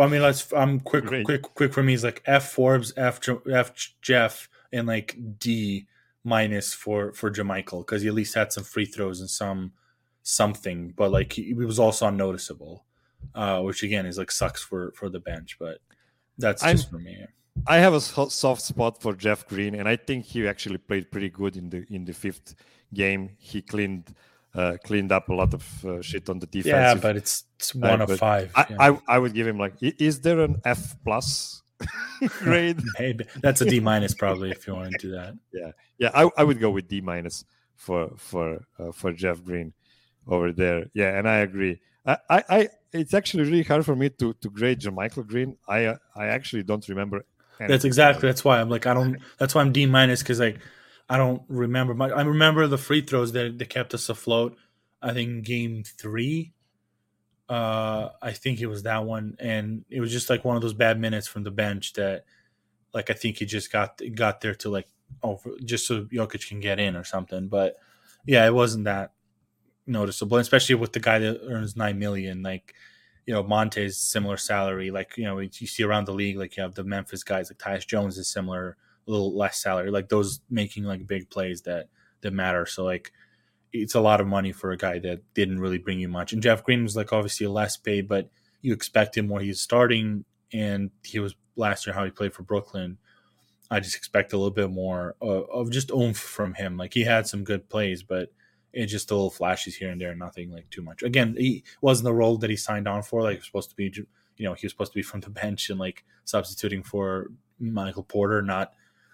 Speaker 2: I mean, let's I'm quick
Speaker 1: Great.
Speaker 2: quick quick for me is like F Forbes, F F Jeff, and like D minus for for JaMychal because he at least had some free throws and some something, but like he, he was also unnoticeable, uh, which again is like sucks for for the bench, but that's
Speaker 1: I'm-
Speaker 2: just for me.
Speaker 1: I have a soft spot for Jeff Green, and I think he actually played pretty good in the in the fifth game. He cleaned uh, cleaned up a lot of uh, shit on the defense.
Speaker 2: Yeah, but it's, it's one of five.
Speaker 1: I,
Speaker 2: yeah.
Speaker 1: I I would give him like, is there an F plus [LAUGHS] grade? [LAUGHS]
Speaker 2: Maybe that's a D minus probably if you want to do that. [LAUGHS]
Speaker 1: yeah, I, I would go with D minus for for uh, for Jeff Green over there. Yeah, and I agree. I, I, I it's actually really hard for me to to grade JaMychal Green. I uh, I actually don't remember.
Speaker 2: That's exactly. That's why I'm like I don't. That's why I'm D minus because like I don't remember. My, I remember the free throws that that kept us afloat. I think game three. Uh, I think it was that one, and it was just like one of those bad minutes from the bench that, like, I think he just got got there to like over just so Jokic can get in or something. But yeah, it wasn't that noticeable, especially with the guy that earns nine million. Like, you know, Monte's similar salary. Like, you know, you see around the league, like you have the Memphis guys, like Tyus Jones is similar, a little less salary. Like those making like big plays that that matter. So like, it's a lot of money for a guy that didn't really bring you much. And Jeff Green was like obviously a less paid, but you expect him where he's starting, and he was last year how he played for Brooklyn. I just expect a little bit more of, of just oomph from him. Like he had some good plays, but it just a little flashes here and there, nothing like too much. Again, he wasn't the role that he signed on for. Like he was supposed to be, you know, he was supposed to be from the [LAUGHS] bench and like substituting for Michael Porter, not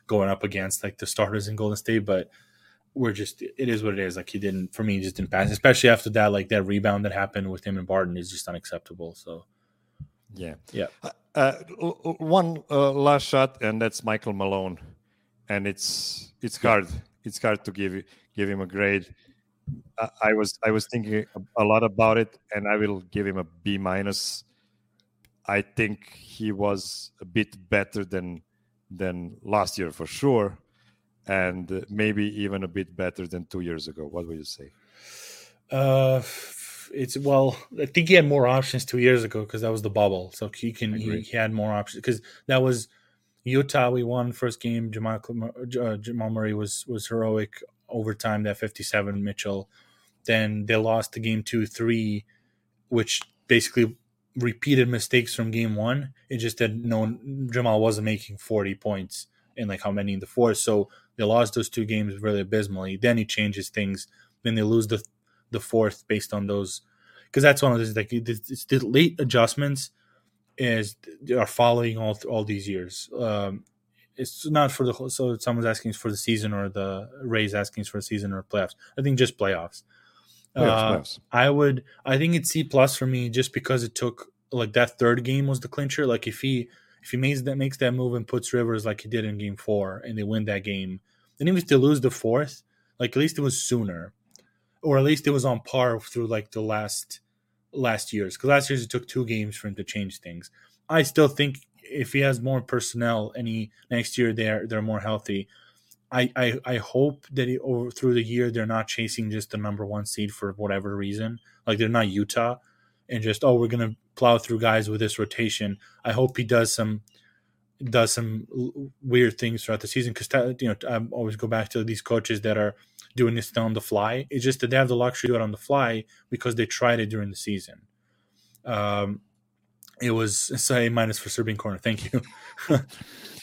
Speaker 2: going up against like the starters in Golden State. But we're just, it is what it is. Like he didn't, for me, he just didn't pass. Especially after that, like that rebound that happened with him and Barton is just unacceptable. So
Speaker 1: Yeah.
Speaker 2: Yeah.
Speaker 1: Uh, uh, one uh, last shot, and that's Michael Malone, and it's it's hard. It's hard to give give him a grade. I, was I was thinking a lot about it, and I will give him a B minus. I think he was a bit better than than last year for sure, and uh, maybe even a bit better than two years ago. What would you say?
Speaker 2: Uh, it's well, I think he had more options two years ago because that was the bubble. So he can he, he had more options because that was Utah. We won first game. Jamal uh, Jamal Murray was was heroic overtime. That fifty seven Mitchell. Then they lost the game two three, which basically repeated mistakes from game one. It just that no Jamal wasn't making forty points and like how many in the fourth. So they lost those two games really abysmally. Then he changes things. Then they lose the the fourth based on those because that's one of those like it's the late adjustments is are following all all these years. Um, it's not for the whole- so someone's asking for the season or the Rays asking for the season or playoffs. I think just playoffs.
Speaker 1: Playoffs,
Speaker 2: Uh,
Speaker 1: playoffs.
Speaker 2: I would. I think it's C plus for me just because it took like that third game was the clincher. Like if he if he makes that makes that move and puts Rivers like he did in Game Four and they win that game, And even if they lose the fourth, like at least it was sooner, or at least it was on par through like the last last years. Because last year's it took two games for him to change things. I still think if he has more personnel he next year they're they're more healthy, I, I, I hope that over through the year they're not chasing just the number one seed for whatever reason. Like they're not Utah, and just oh we're gonna plow through guys with this rotation. I hope he does some does some weird things throughout the season because you know I always go back to these coaches that are doing this on the fly. It's just that they have the luxury to do it on the fly because they tried it during the season. Um, it was say minus for Serbian corner. Thank you. [LAUGHS]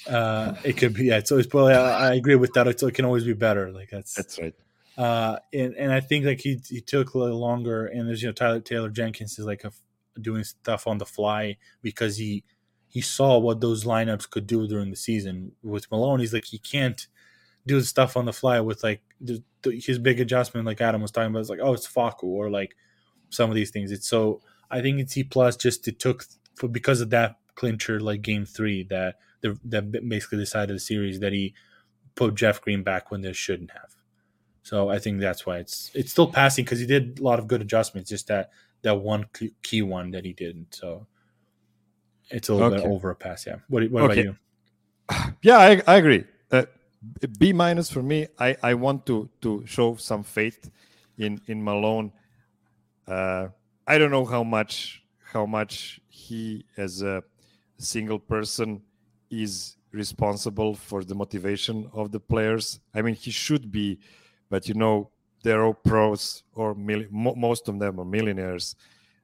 Speaker 2: uh, it could be yeah. It's probably I, I agree with that. It's, it can always be better. Like that's
Speaker 1: That's right.
Speaker 2: uh, and and I think like he he took a little longer. And there's you know Tyler Taylor Jenkins is like a, doing stuff on the fly because he he saw what those lineups could do during the season with Malone. He's like he can't do stuff on the fly with like the, the, his big adjustment, like Adam was talking about. It's like oh, it's Facu or like some of these things. It's so I think it's C plus. Just it took for because of that clincher like game three that the, that basically decided the series that he put Jeff Green back when they shouldn't have. So I think that's why it's it's still passing because he did a lot of good adjustments. Just that that one key one that he didn't. So it's a little
Speaker 1: Okay.
Speaker 2: bit over a pass. Yeah. What, what
Speaker 1: Okay.
Speaker 2: about you? [SIGHS]
Speaker 1: Yeah, I, I agree. Uh, B minus for me. I, I want to to show some faith in in Malone. Uh, I don't know how much how much he as a single person is responsible for the motivation of the players. I mean, he should be, but you know, they're all pros or mil- mo- most of them are millionaires,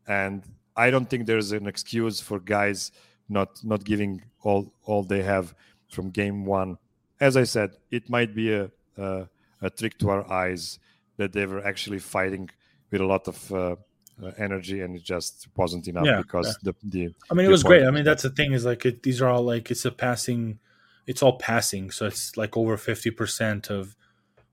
Speaker 1: and I don't think there's an excuse for guys not not giving all all they have from game one. As I said, it might be a a, a trick to our eyes that they were actually fighting with a lot of uh, uh, energy, and it just wasn't enough
Speaker 2: Yeah,
Speaker 1: because the the
Speaker 2: I mean, it was great. I mean, that's the thing is like it, these are all like it's a passing, it's all passing. So it's like over fifty percent of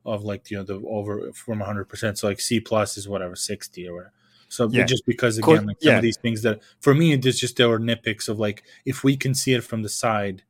Speaker 2: of like you know the over from hundred percent. So like C plus is whatever sixty or whatever. So
Speaker 1: Yeah.
Speaker 2: just because
Speaker 1: Could-
Speaker 2: again, like some
Speaker 1: yeah.
Speaker 2: of these things that for me, it's just there were nitpicks of like if we can see it from the side,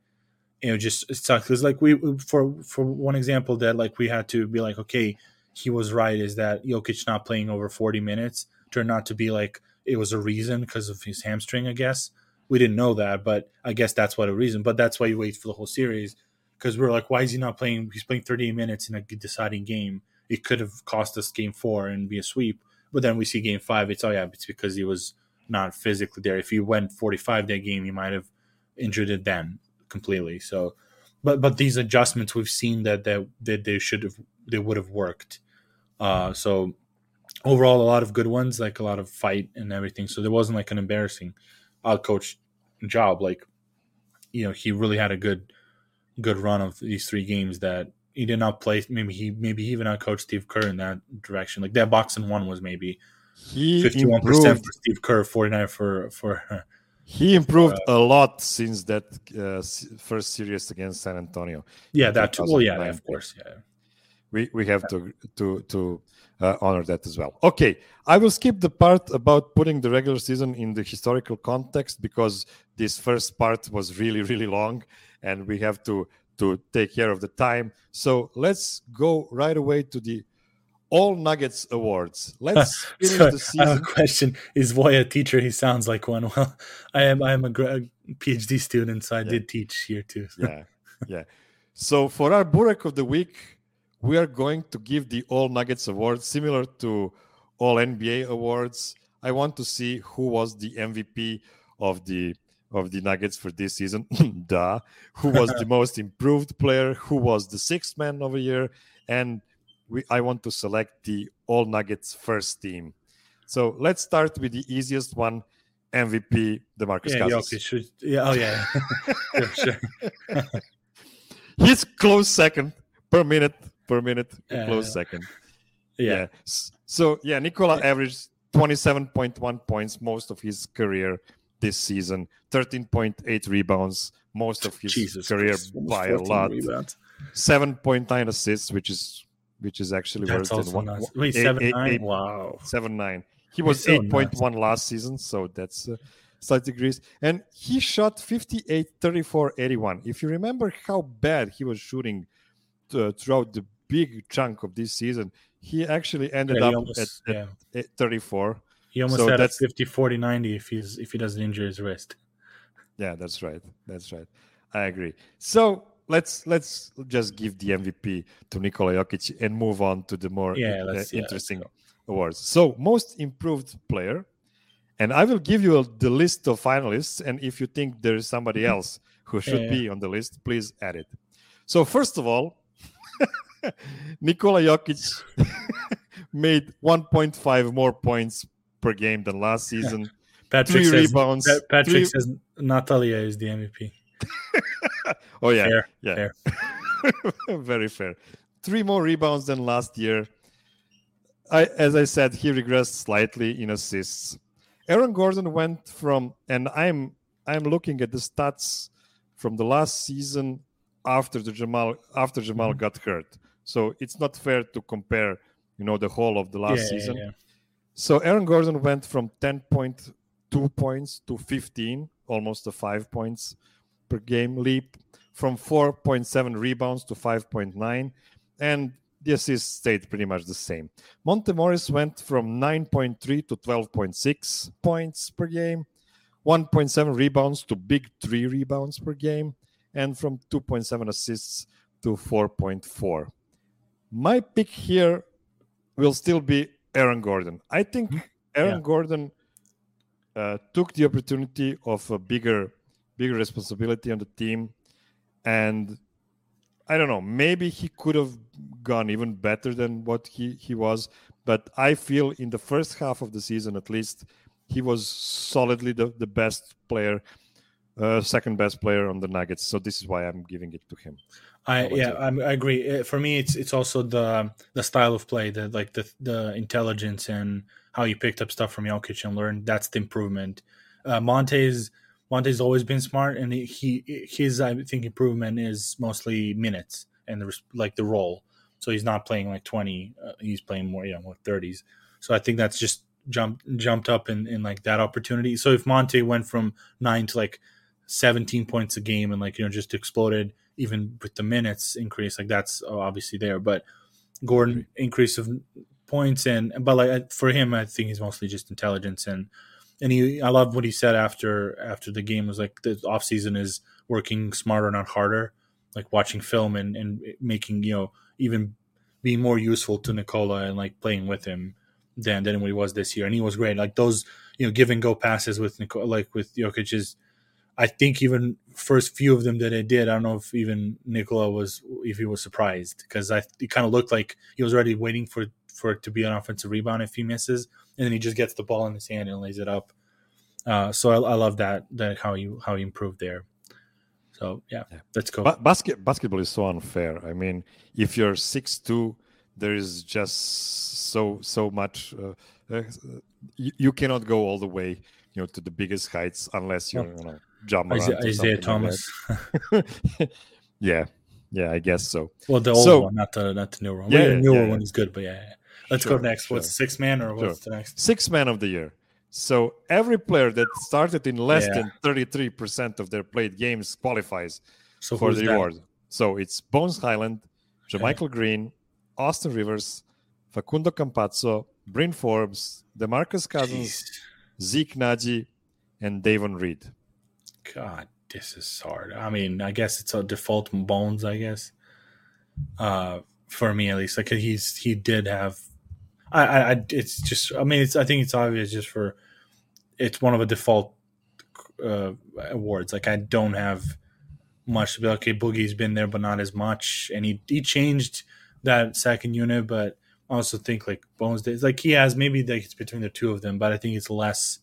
Speaker 2: you know, just it sucks. Because like we for for one example that like we had to be like, okay, he was right. Is that Jokic not playing over forty minutes turned out to be like it was a reason because of his hamstring, I guess. We didn't know that, but I guess that's what a reason. But that's why you wait for the whole series because we're like, why is he not playing? He's playing 38 minutes in a deciding game. It could have cost us game four and be a sweep. But then we see game five. It's oh yeah, it's because he was not physically there. If he went 45 that game, he might have injured it then completely. So, but but these adjustments we've seen that that, that they should have they would have worked. Uh, so overall, a lot of good ones, like a lot of fight and everything. So there wasn't like an embarrassing out coach job. Like you know, he really had a good good run of these three games that he did not play. Maybe he maybe he even out coached Steve Kerr in that direction. Like that boxing one was maybe
Speaker 1: he
Speaker 2: fifty one percent
Speaker 1: improved
Speaker 2: for Steve Kerr, forty nine for for. [LAUGHS]
Speaker 1: He improved
Speaker 2: Uh,
Speaker 1: a lot since that uh, first series against San Antonio.
Speaker 2: Yeah, that too. Well, yeah,
Speaker 1: 2009.
Speaker 2: of course. Yeah.
Speaker 1: We we have to to to uh, honor that as well. Okay, I will skip the part about putting the regular season in the historical context because this first part was really really long, and we have to to take care of the time. So let's go right away to the All Nuggets Awards. Let's [LAUGHS] finish
Speaker 2: So,
Speaker 1: the
Speaker 2: I have a question. Is Voy a teacher? He sounds like one. [LAUGHS] Well, I am. I am a PhD student, so I did teach here too. [LAUGHS]
Speaker 1: yeah, yeah. So for our Burek of the week, we are going to give the All Nuggets Award similar to All NBA Awards. I want to see who was the MVP of the of the Nuggets for this season. [LAUGHS] Duh. Who was the [LAUGHS] most improved player? Who was the sixth man of the year? And we I want to select the All Nuggets first team. So let's start with the easiest one, MVP, DeMarcus
Speaker 2: Yeah,
Speaker 1: Cousins.
Speaker 2: Jokic should. Yeah. Oh yeah. [LAUGHS] yeah sure.
Speaker 1: He's close second per minute per minute. Close second.
Speaker 2: Yeah.
Speaker 1: So yeah, Nikola averaged 27.1 points most of his career this season, 13.8 rebounds most of his
Speaker 2: Jesus
Speaker 1: career
Speaker 2: Christ,
Speaker 1: by a lot.
Speaker 2: rebounds.
Speaker 1: 7.9 assists, which is which is actually
Speaker 2: That's
Speaker 1: worse than one. one-
Speaker 2: Wait,
Speaker 1: eight-
Speaker 2: seven
Speaker 1: eight-
Speaker 2: nine.
Speaker 1: eight-
Speaker 2: Wow.
Speaker 1: seven nine. He was
Speaker 2: so
Speaker 1: eight point one last season, so that's uh, slight degrees. And he shot 58, 34, 81. If you remember how bad he was shooting uh, throughout the big chunk of this season, he actually ended
Speaker 2: Yeah, he
Speaker 1: up
Speaker 2: almost-
Speaker 1: at,
Speaker 2: yeah.
Speaker 1: at 34.
Speaker 2: He almost
Speaker 1: So
Speaker 2: had
Speaker 1: that's-
Speaker 2: 50 40 90 if he's if he doesn't injure his wrist.
Speaker 1: Yeah, that's right. That's right. I agree. So let's let's just give the MVP to Nikola Jokic and move on to the more
Speaker 2: Yeah,
Speaker 1: uh, interesting awards. So most improved player, and I will give you a, the list of finalists. And if you think there is somebody else who should be on the list, please add it. So first of all, [LAUGHS] Nikola Jokic [LAUGHS] made 1.5 more points per game than last season.
Speaker 2: Patrick
Speaker 1: Three
Speaker 2: says,
Speaker 1: rebounds,
Speaker 2: Pa- Patrick
Speaker 1: three-
Speaker 2: says Natalia is the MVP. [LAUGHS]
Speaker 1: Oh yeah,
Speaker 2: Fair,
Speaker 1: yeah,
Speaker 2: fair. [LAUGHS]
Speaker 1: very fair. Three more rebounds than last year. I, as I said, he regressed slightly in assists. Aaron Gordon went from, and I'm I'm looking at the stats from the last season after the Jamal after Jamal
Speaker 2: Mm-hmm.
Speaker 1: got hurt. So it's not fair to compare, you know, the whole of the last
Speaker 2: Yeah, yeah,
Speaker 1: season.
Speaker 2: yeah.
Speaker 1: So Aaron Gordon went from 10.2 points to 15, almost a five points per game leap, from 4.7 rebounds to 5.9, and the assists stayed pretty much the same. Monte Morris went from 9.3 to 12.6 points per game, 1.7 rebounds to big three rebounds per game, and from 2.7 assists to 4.4. My pick here will still be Aaron Gordon. I think Aaron
Speaker 2: Yeah.
Speaker 1: Gordon uh, took the opportunity of a bigger, bigger responsibility on the team, and I don't know. Maybe he could have gone even better than what he he was, but I feel in the first half of the season, at least, he was solidly the the best player, uh, second best player on the Nuggets. So this is why I'm giving it to him.
Speaker 2: I yeah. I'm, I agree. Uh, For me, it's it's also the the style of play, the like the the intelligence and how you picked up stuff from Jokic and learned. That's the improvement. Uh, Monte's Monte's always been smart, and he, his I think improvement is mostly minutes and the like the role. So he's not playing like twenty; uh, he's playing more, you know, more thirties. So I think that's just jumped jumped up in in like that opportunity. So if Monte went from nine to like 17 points a game and like you know just exploded even with the minutes increase like that's obviously there but gordon increase of points and but like for him i think he's mostly just intelligence and and he i love what he said after after the game was like the off season is working smarter not harder like watching film and and making you know even being more useful to nicola and like playing with him than than what he was this year. And he was great. Like those you know give and go passes with nicola like with jokic is I think even first few of them that I did, I don't know if even Nicola was if he was surprised because I it kind of looked like he was already waiting for for it to be an offensive rebound if he misses, and then he just gets the ball in his hand and lays it up. Uh, so I, I love that that how you how he improved there. So yeah, let's go.
Speaker 1: Ba- basket basketball is so unfair. I mean, if you're six two, there is just so so much. Uh, uh, you, you cannot go all the way, you know, to the biggest heights unless you're, you know, John Morant
Speaker 2: Isaiah,
Speaker 1: something like
Speaker 2: Thomas. [LAUGHS]
Speaker 1: yeah, yeah, I guess so.
Speaker 2: well, the old
Speaker 1: So-
Speaker 2: one, not the not the new one.
Speaker 1: Yeah,
Speaker 2: the newer
Speaker 1: yeah,
Speaker 2: one is good, but yeah. yeah. Let's
Speaker 1: Sure,
Speaker 2: go next. What's
Speaker 1: sure.
Speaker 2: six man or what's
Speaker 1: Sure.
Speaker 2: the next?
Speaker 1: Six man of the year. So every player that started in less
Speaker 2: Yeah.
Speaker 1: than 33% of their played games qualifies
Speaker 2: So
Speaker 1: for the
Speaker 2: that?
Speaker 1: award. So it's Bones Hyland, JaMychal Green, Austin Rivers, Facundo Campazzo, Bryn Forbes, DeMarcus Cousins,
Speaker 2: Jeez.
Speaker 1: Zeke Nnaji, and Davon Reed.
Speaker 2: God, this is hard. I mean, I guess it's a default bones. I guess, uh, for me at least, like he's he did have. I, I, it's just. I mean, it's. I think it's obvious just for. It's one of a default uh, awards. Like I don't have much to be okay. Boogie's been there, but not as much, and he he changed that second unit, but. I also think like Bones did like he has maybe like it's between the two of them, but I think it's less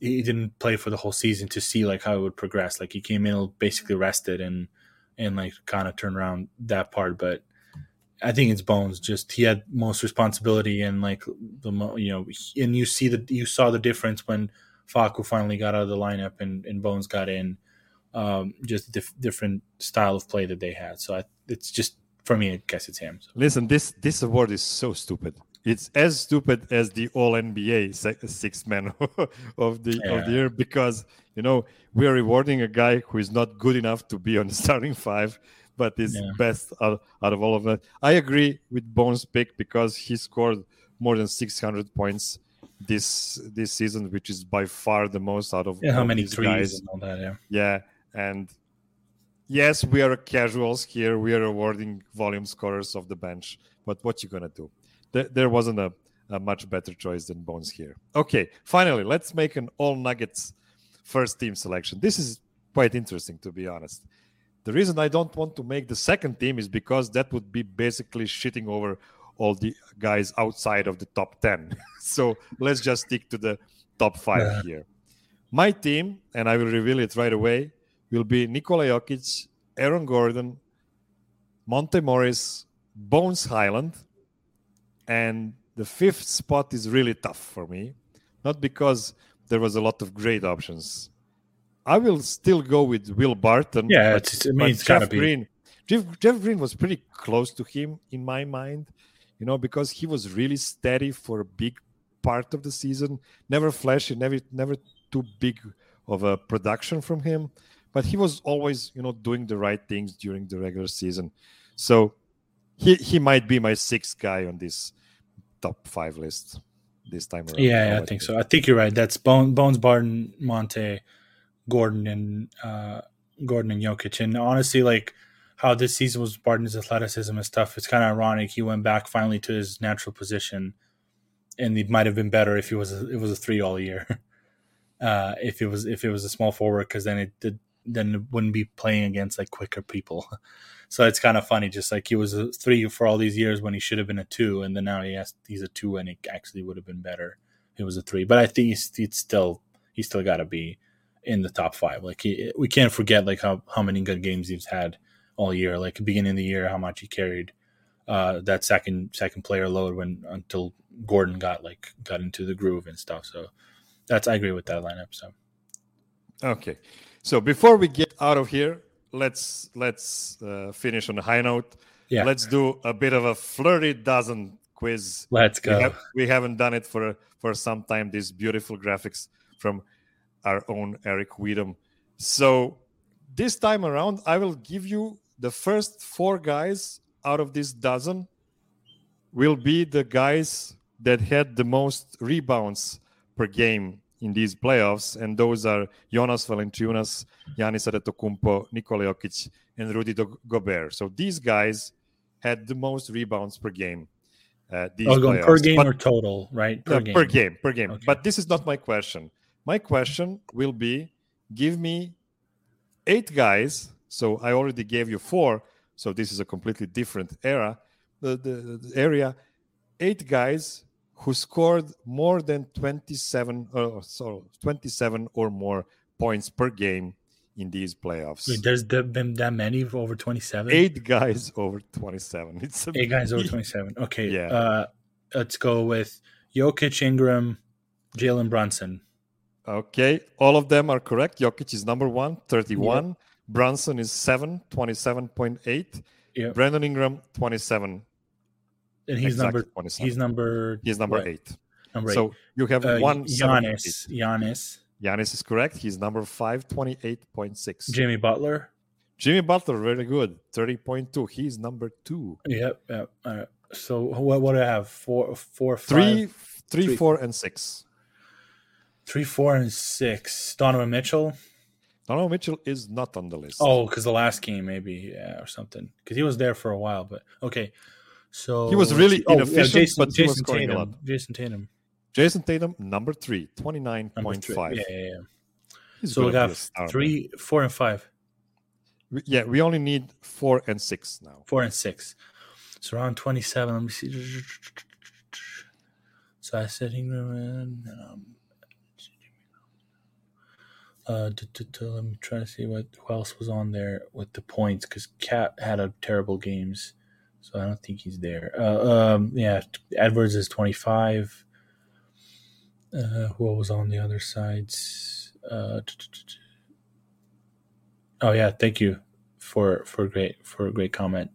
Speaker 2: he didn't play for the whole season to see like how it would progress. Like he came in basically rested and and like kind of turned around that part. But I think it's Bones. Just he had most responsibility and like the you know and you see the you saw the difference when Facu finally got out of the lineup and, and Bones got in. Um, just dif- different style of play that they had. So I, it's just for me. I guess it's him. So.
Speaker 1: Listen, this this award is so stupid. It's as stupid as the All NBA six man [LAUGHS] of the
Speaker 2: Yeah.
Speaker 1: of the year because you know we are rewarding a guy who is not good enough to be on the [LAUGHS] starting five but is
Speaker 2: Yeah.
Speaker 1: best out, out of all of that. I agree with Bones' pick because he scored more than 600 points this this season, which is by far the most out of
Speaker 2: Yeah, how many threes
Speaker 1: guys.
Speaker 2: and all that? Yeah.
Speaker 1: Yeah, and yes, we are casuals here. We are awarding volume scorers of the bench, but what you gonna do? There, there wasn't a, a much better choice than Bones here. Okay, finally, let's make an all Nuggets first team selection. This is quite interesting, to be honest. The reason I don't want to make the second team is because that would be basically shitting over all the guys outside of the top 10. [LAUGHS] so let's just stick to the top five
Speaker 2: Yeah.
Speaker 1: here. My team, and I will reveal it right away, will be Nikola Jokic, Aaron Gordon, Monte Morris, Bones Hyland, and the fifth spot is really tough for me. Not because there was a lot of great options. I will still go with Will Barton.
Speaker 2: Yeah,
Speaker 1: but-
Speaker 2: it's- I mean, it's
Speaker 1: Jeff
Speaker 2: be.
Speaker 1: Green. Jeff, Jeff Green was pretty close to him in my mind, you know, because he was really steady for a big part of the season. Never flashy, never never too big of a production from him, but he was always, you know, doing the right things during the regular season. So he he might be my sixth guy on this top five list this time around.
Speaker 2: Yeah, yeah, I think so. I think you're right. That's Bone, Bones, Barton, Monte, Gordon, and uh, Gordon and Jokic. And honestly, like how this season was Barton's athleticism and stuff. It's kind of ironic. He went back finally to his natural position, and it might have been better if he was a, it was a three all year. [LAUGHS] Uh, if it was if it was a small forward, because then it did, then it wouldn't be playing against like quicker people. [LAUGHS] So it's kind of funny, just like he was a three for all these years when he should have been a two, and then now he has he's a two, and it actually would have been better. It was a three, but I think he's, he's still he's still got to be in the top five. Like he, we can't forget like how how many good games he's had all year. Like beginning of the year, how much he carried uh, that second second player load when until Gordon got like got into the groove and stuff. So that's I agree with that lineup. So
Speaker 1: Okay, so before we get out of here, let's let's uh, finish on a high note.
Speaker 2: yeah,
Speaker 1: Let's do a bit of a flirty dozen quiz.
Speaker 2: let's
Speaker 1: We,
Speaker 2: go.
Speaker 1: have, we haven't done it for for some time. These beautiful graphics from our own Eric Weedham. So this time around, I will give you the first four guys out of this dozen. Will be the guys that had the most rebounds per game in these playoffs, and those are Jonas Valanciunas, Giannis Antetokounmpo, Nikola Jokic, and Rudy Gobert. So these guys had the most rebounds per game. Uh, these
Speaker 2: Oh, going per game
Speaker 1: But-
Speaker 2: or total, right?
Speaker 1: no, per game, per game.
Speaker 2: Okay.
Speaker 1: But this is not my question. My question will be: Give me eight guys. So I already gave you four. So this is a completely different era. The, the, the area, eight guys who scored more than twenty-seven, uh, sorry, twenty-seven or more points per game in these playoffs.
Speaker 2: Wait, there's th- been that many over 27?
Speaker 1: Eight guys [LAUGHS] over twenty-seven. It's a
Speaker 2: Eight guys over 27. Okay.
Speaker 1: Yeah.
Speaker 2: Uh, let's go with Jokic, Ingram, Jalen Brunson.
Speaker 1: Okay, all of them are correct. Jokic is number one, 31. Brunson is 7, 27.8.
Speaker 2: Yeah.
Speaker 1: Brandon Ingram, 27.
Speaker 2: And he's
Speaker 1: Exactly,
Speaker 2: number he's number
Speaker 1: He's number
Speaker 2: what?
Speaker 1: 8.
Speaker 2: Number
Speaker 1: So you have.
Speaker 2: Uh,
Speaker 1: one.
Speaker 2: Giannis. Giannis.
Speaker 1: Giannis is correct. He's number 5, 28.6.
Speaker 2: Jimmy Butler.
Speaker 1: Jimmy Butler, very good, 30.2. He's number 2.
Speaker 2: Yep. Yep. All right. So what what do I have? Four, four, five,
Speaker 1: Three, three,
Speaker 2: Three.
Speaker 1: four, and 6.
Speaker 2: three, four, and six. Donovan Mitchell.
Speaker 1: Donovan Mitchell is not on the list.
Speaker 2: Oh, because the last game maybe yeah or something. Because he was there for a while, but okay. So
Speaker 1: He was really
Speaker 2: oh,
Speaker 1: inefficient,
Speaker 2: Jayson,
Speaker 1: but he was
Speaker 2: Jayson
Speaker 1: scoring a
Speaker 2: Tatum.
Speaker 1: lot.
Speaker 2: Jayson Tatum.
Speaker 1: Jayson Tatum, number 3, 29.5.
Speaker 2: Yeah, yeah, yeah.
Speaker 1: He's
Speaker 2: So we
Speaker 1: gonna be
Speaker 2: got
Speaker 1: man.
Speaker 2: three, four, and five.
Speaker 1: We- Yeah, we only need 4 and 6 now.
Speaker 2: Four and six. So around twenty-seven. Let me see. So I said Ingram and um, uh, let me try to see what who else was on there with the points because Cat had a terrible games, so I don't think he's there. Uh, um, yeah, Edwards is twenty-five. Uh, who was on the other sides? Uh, oh yeah, thank you for for a great for a great comment.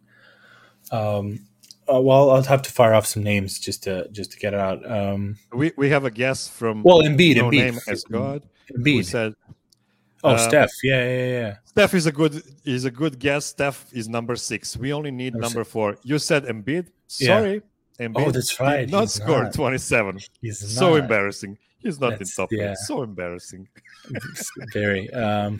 Speaker 2: Um, uh, well, I'll have to fire off some names just to just to get it out. Um,
Speaker 1: We we have a guest from
Speaker 2: well, Embiid,
Speaker 1: no
Speaker 2: Embiid,
Speaker 1: name as God who
Speaker 2: Embiid.
Speaker 1: said
Speaker 2: Oh,
Speaker 1: Uh,
Speaker 2: Steph. Yeah, yeah, yeah.
Speaker 1: Steph is a good is a good guess. Steph is number six. We only need
Speaker 2: Number
Speaker 1: number four. You said Embiid.
Speaker 2: Yeah.
Speaker 1: Sorry, Embiid.
Speaker 2: Oh, that's right,
Speaker 1: not
Speaker 2: he's
Speaker 1: score
Speaker 2: not.
Speaker 1: 27.
Speaker 2: He's
Speaker 1: so
Speaker 2: not.
Speaker 1: embarrassing. He's not in
Speaker 2: That's-
Speaker 1: top
Speaker 2: yeah.
Speaker 1: eight. So embarrassing.
Speaker 2: Very. Um,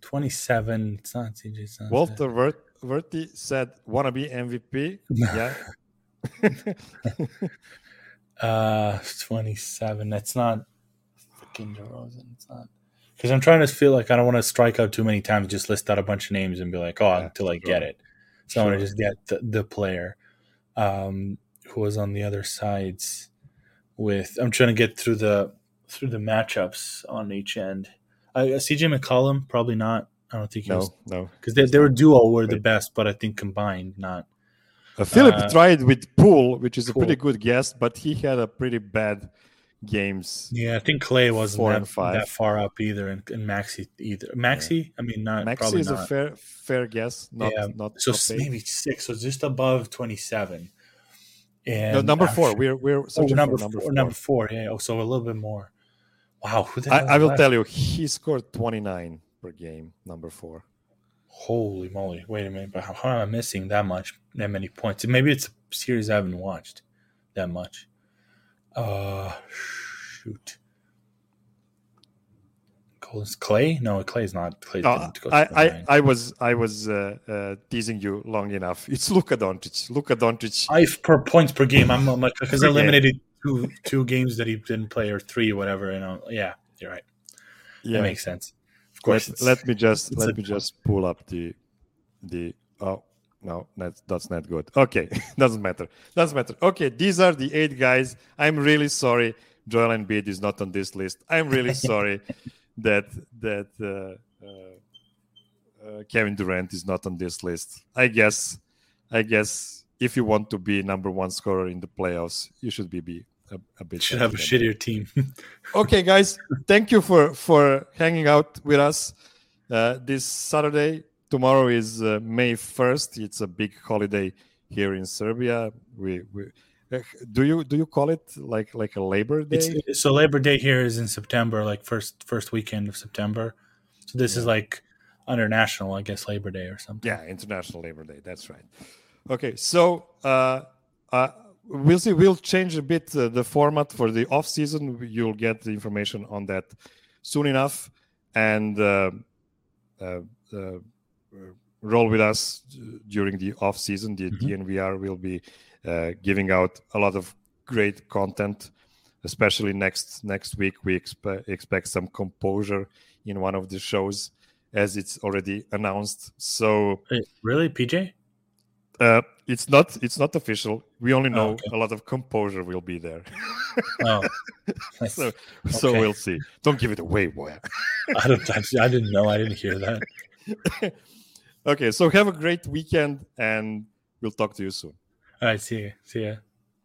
Speaker 2: 27. It's not CJ. It's not
Speaker 1: Walter Vert, Verti said, "Wanna be MVP?" [LAUGHS] yeah.
Speaker 2: Uh, 27. That's not freaking DeRozan. It's not. Because I'm trying to feel like I don't want to strike out too many times, just list out a bunch of names and be like, oh,
Speaker 1: Yeah,
Speaker 2: until I
Speaker 1: sure.
Speaker 2: get it. So I want to just get the, the player um, who was on the other sides with. I'm trying to get through the through the matchups on each end. Uh, CJ McCollum, probably not. I don't think he was
Speaker 1: No, no.
Speaker 2: because they, they were duo were the best, but I think combined, not.
Speaker 1: Uh, Philip
Speaker 2: Uh,
Speaker 1: tried with Poole, which is a pretty good guess, but he had a pretty bad games.
Speaker 2: Yeah, I think Clay wasn't that, that far up either, and, and Maxi either. Maxi, I mean, not
Speaker 1: Maxi
Speaker 2: probably
Speaker 1: is
Speaker 2: not.
Speaker 1: a fair fair guess. Not
Speaker 2: yeah,
Speaker 1: not
Speaker 2: so
Speaker 1: top
Speaker 2: s-
Speaker 1: eight.
Speaker 2: maybe six, so just above twenty-seven. And
Speaker 1: no, number four. We're we're
Speaker 2: oh, number,
Speaker 1: number
Speaker 2: four,
Speaker 1: four.
Speaker 2: number four. Yeah, oh, so a little bit more. Wow, who the
Speaker 1: I, I will
Speaker 2: left?
Speaker 1: tell you, he scored 29 per game. Number four.
Speaker 2: Holy moly! Wait a minute, but how, how am I missing that much, that many points? Maybe it's a series I haven't watched that much. Uh, shoot. Clay? No, Clay's not. Clay
Speaker 1: No, I, I. I was I was uh, uh, teasing you long enough. It's Luka Doncic. Luka Doncic.
Speaker 2: five per points per game. I'm, like because I eliminated two two games that he didn't play or three or whatever. You know, yeah, you're right.
Speaker 1: yeah.
Speaker 2: That makes sense. Of course,
Speaker 1: Let, let me just let
Speaker 2: a-
Speaker 1: me just pull up the the oh no that's that's not good. Okay, [LAUGHS] doesn't matter. Doesn't matter. Okay, these are the eight guys. I'm really sorry. Joel Embiid is not on this list. I'm really [LAUGHS] sorry that that uh, uh, uh, Kevin Durant is not on this list. I guess I guess if you want to be number one scorer in the playoffs, you should be, be a, a bit
Speaker 2: should have a shittier team. [LAUGHS]
Speaker 1: okay guys thank you for for hanging out with us uh, this saturday tomorrow is uh, may 1st it's a big holiday here in serbia we, we do you do you call it like like a labor day?
Speaker 2: It's, so Labor Day here is in September, like first first weekend of September. So this is like international I guess, Labor Day or something.
Speaker 1: yeah international labor day that's right. Okay so uh, uh, we'll see we'll change a bit uh, the format for the off season. You'll get the information on that soon enough. And uh, uh, uh, roll with us during the off season. The dnvr will be uh, giving out a lot of great content especially next next week we expect expect some composure in one of the shows as it's already announced so
Speaker 2: Wait, really, PJ?
Speaker 1: uh, it's not it's not official. We only know
Speaker 2: okay.
Speaker 1: a lot of composure will be there.
Speaker 2: Oh, [LAUGHS]
Speaker 1: so so we'll see. Don't give it away, boy. [LAUGHS]
Speaker 2: I don't. I didn't know. I didn't hear that. [LAUGHS]
Speaker 1: okay, so have a great weekend and we'll talk to you soon.
Speaker 2: Right. See. See ya.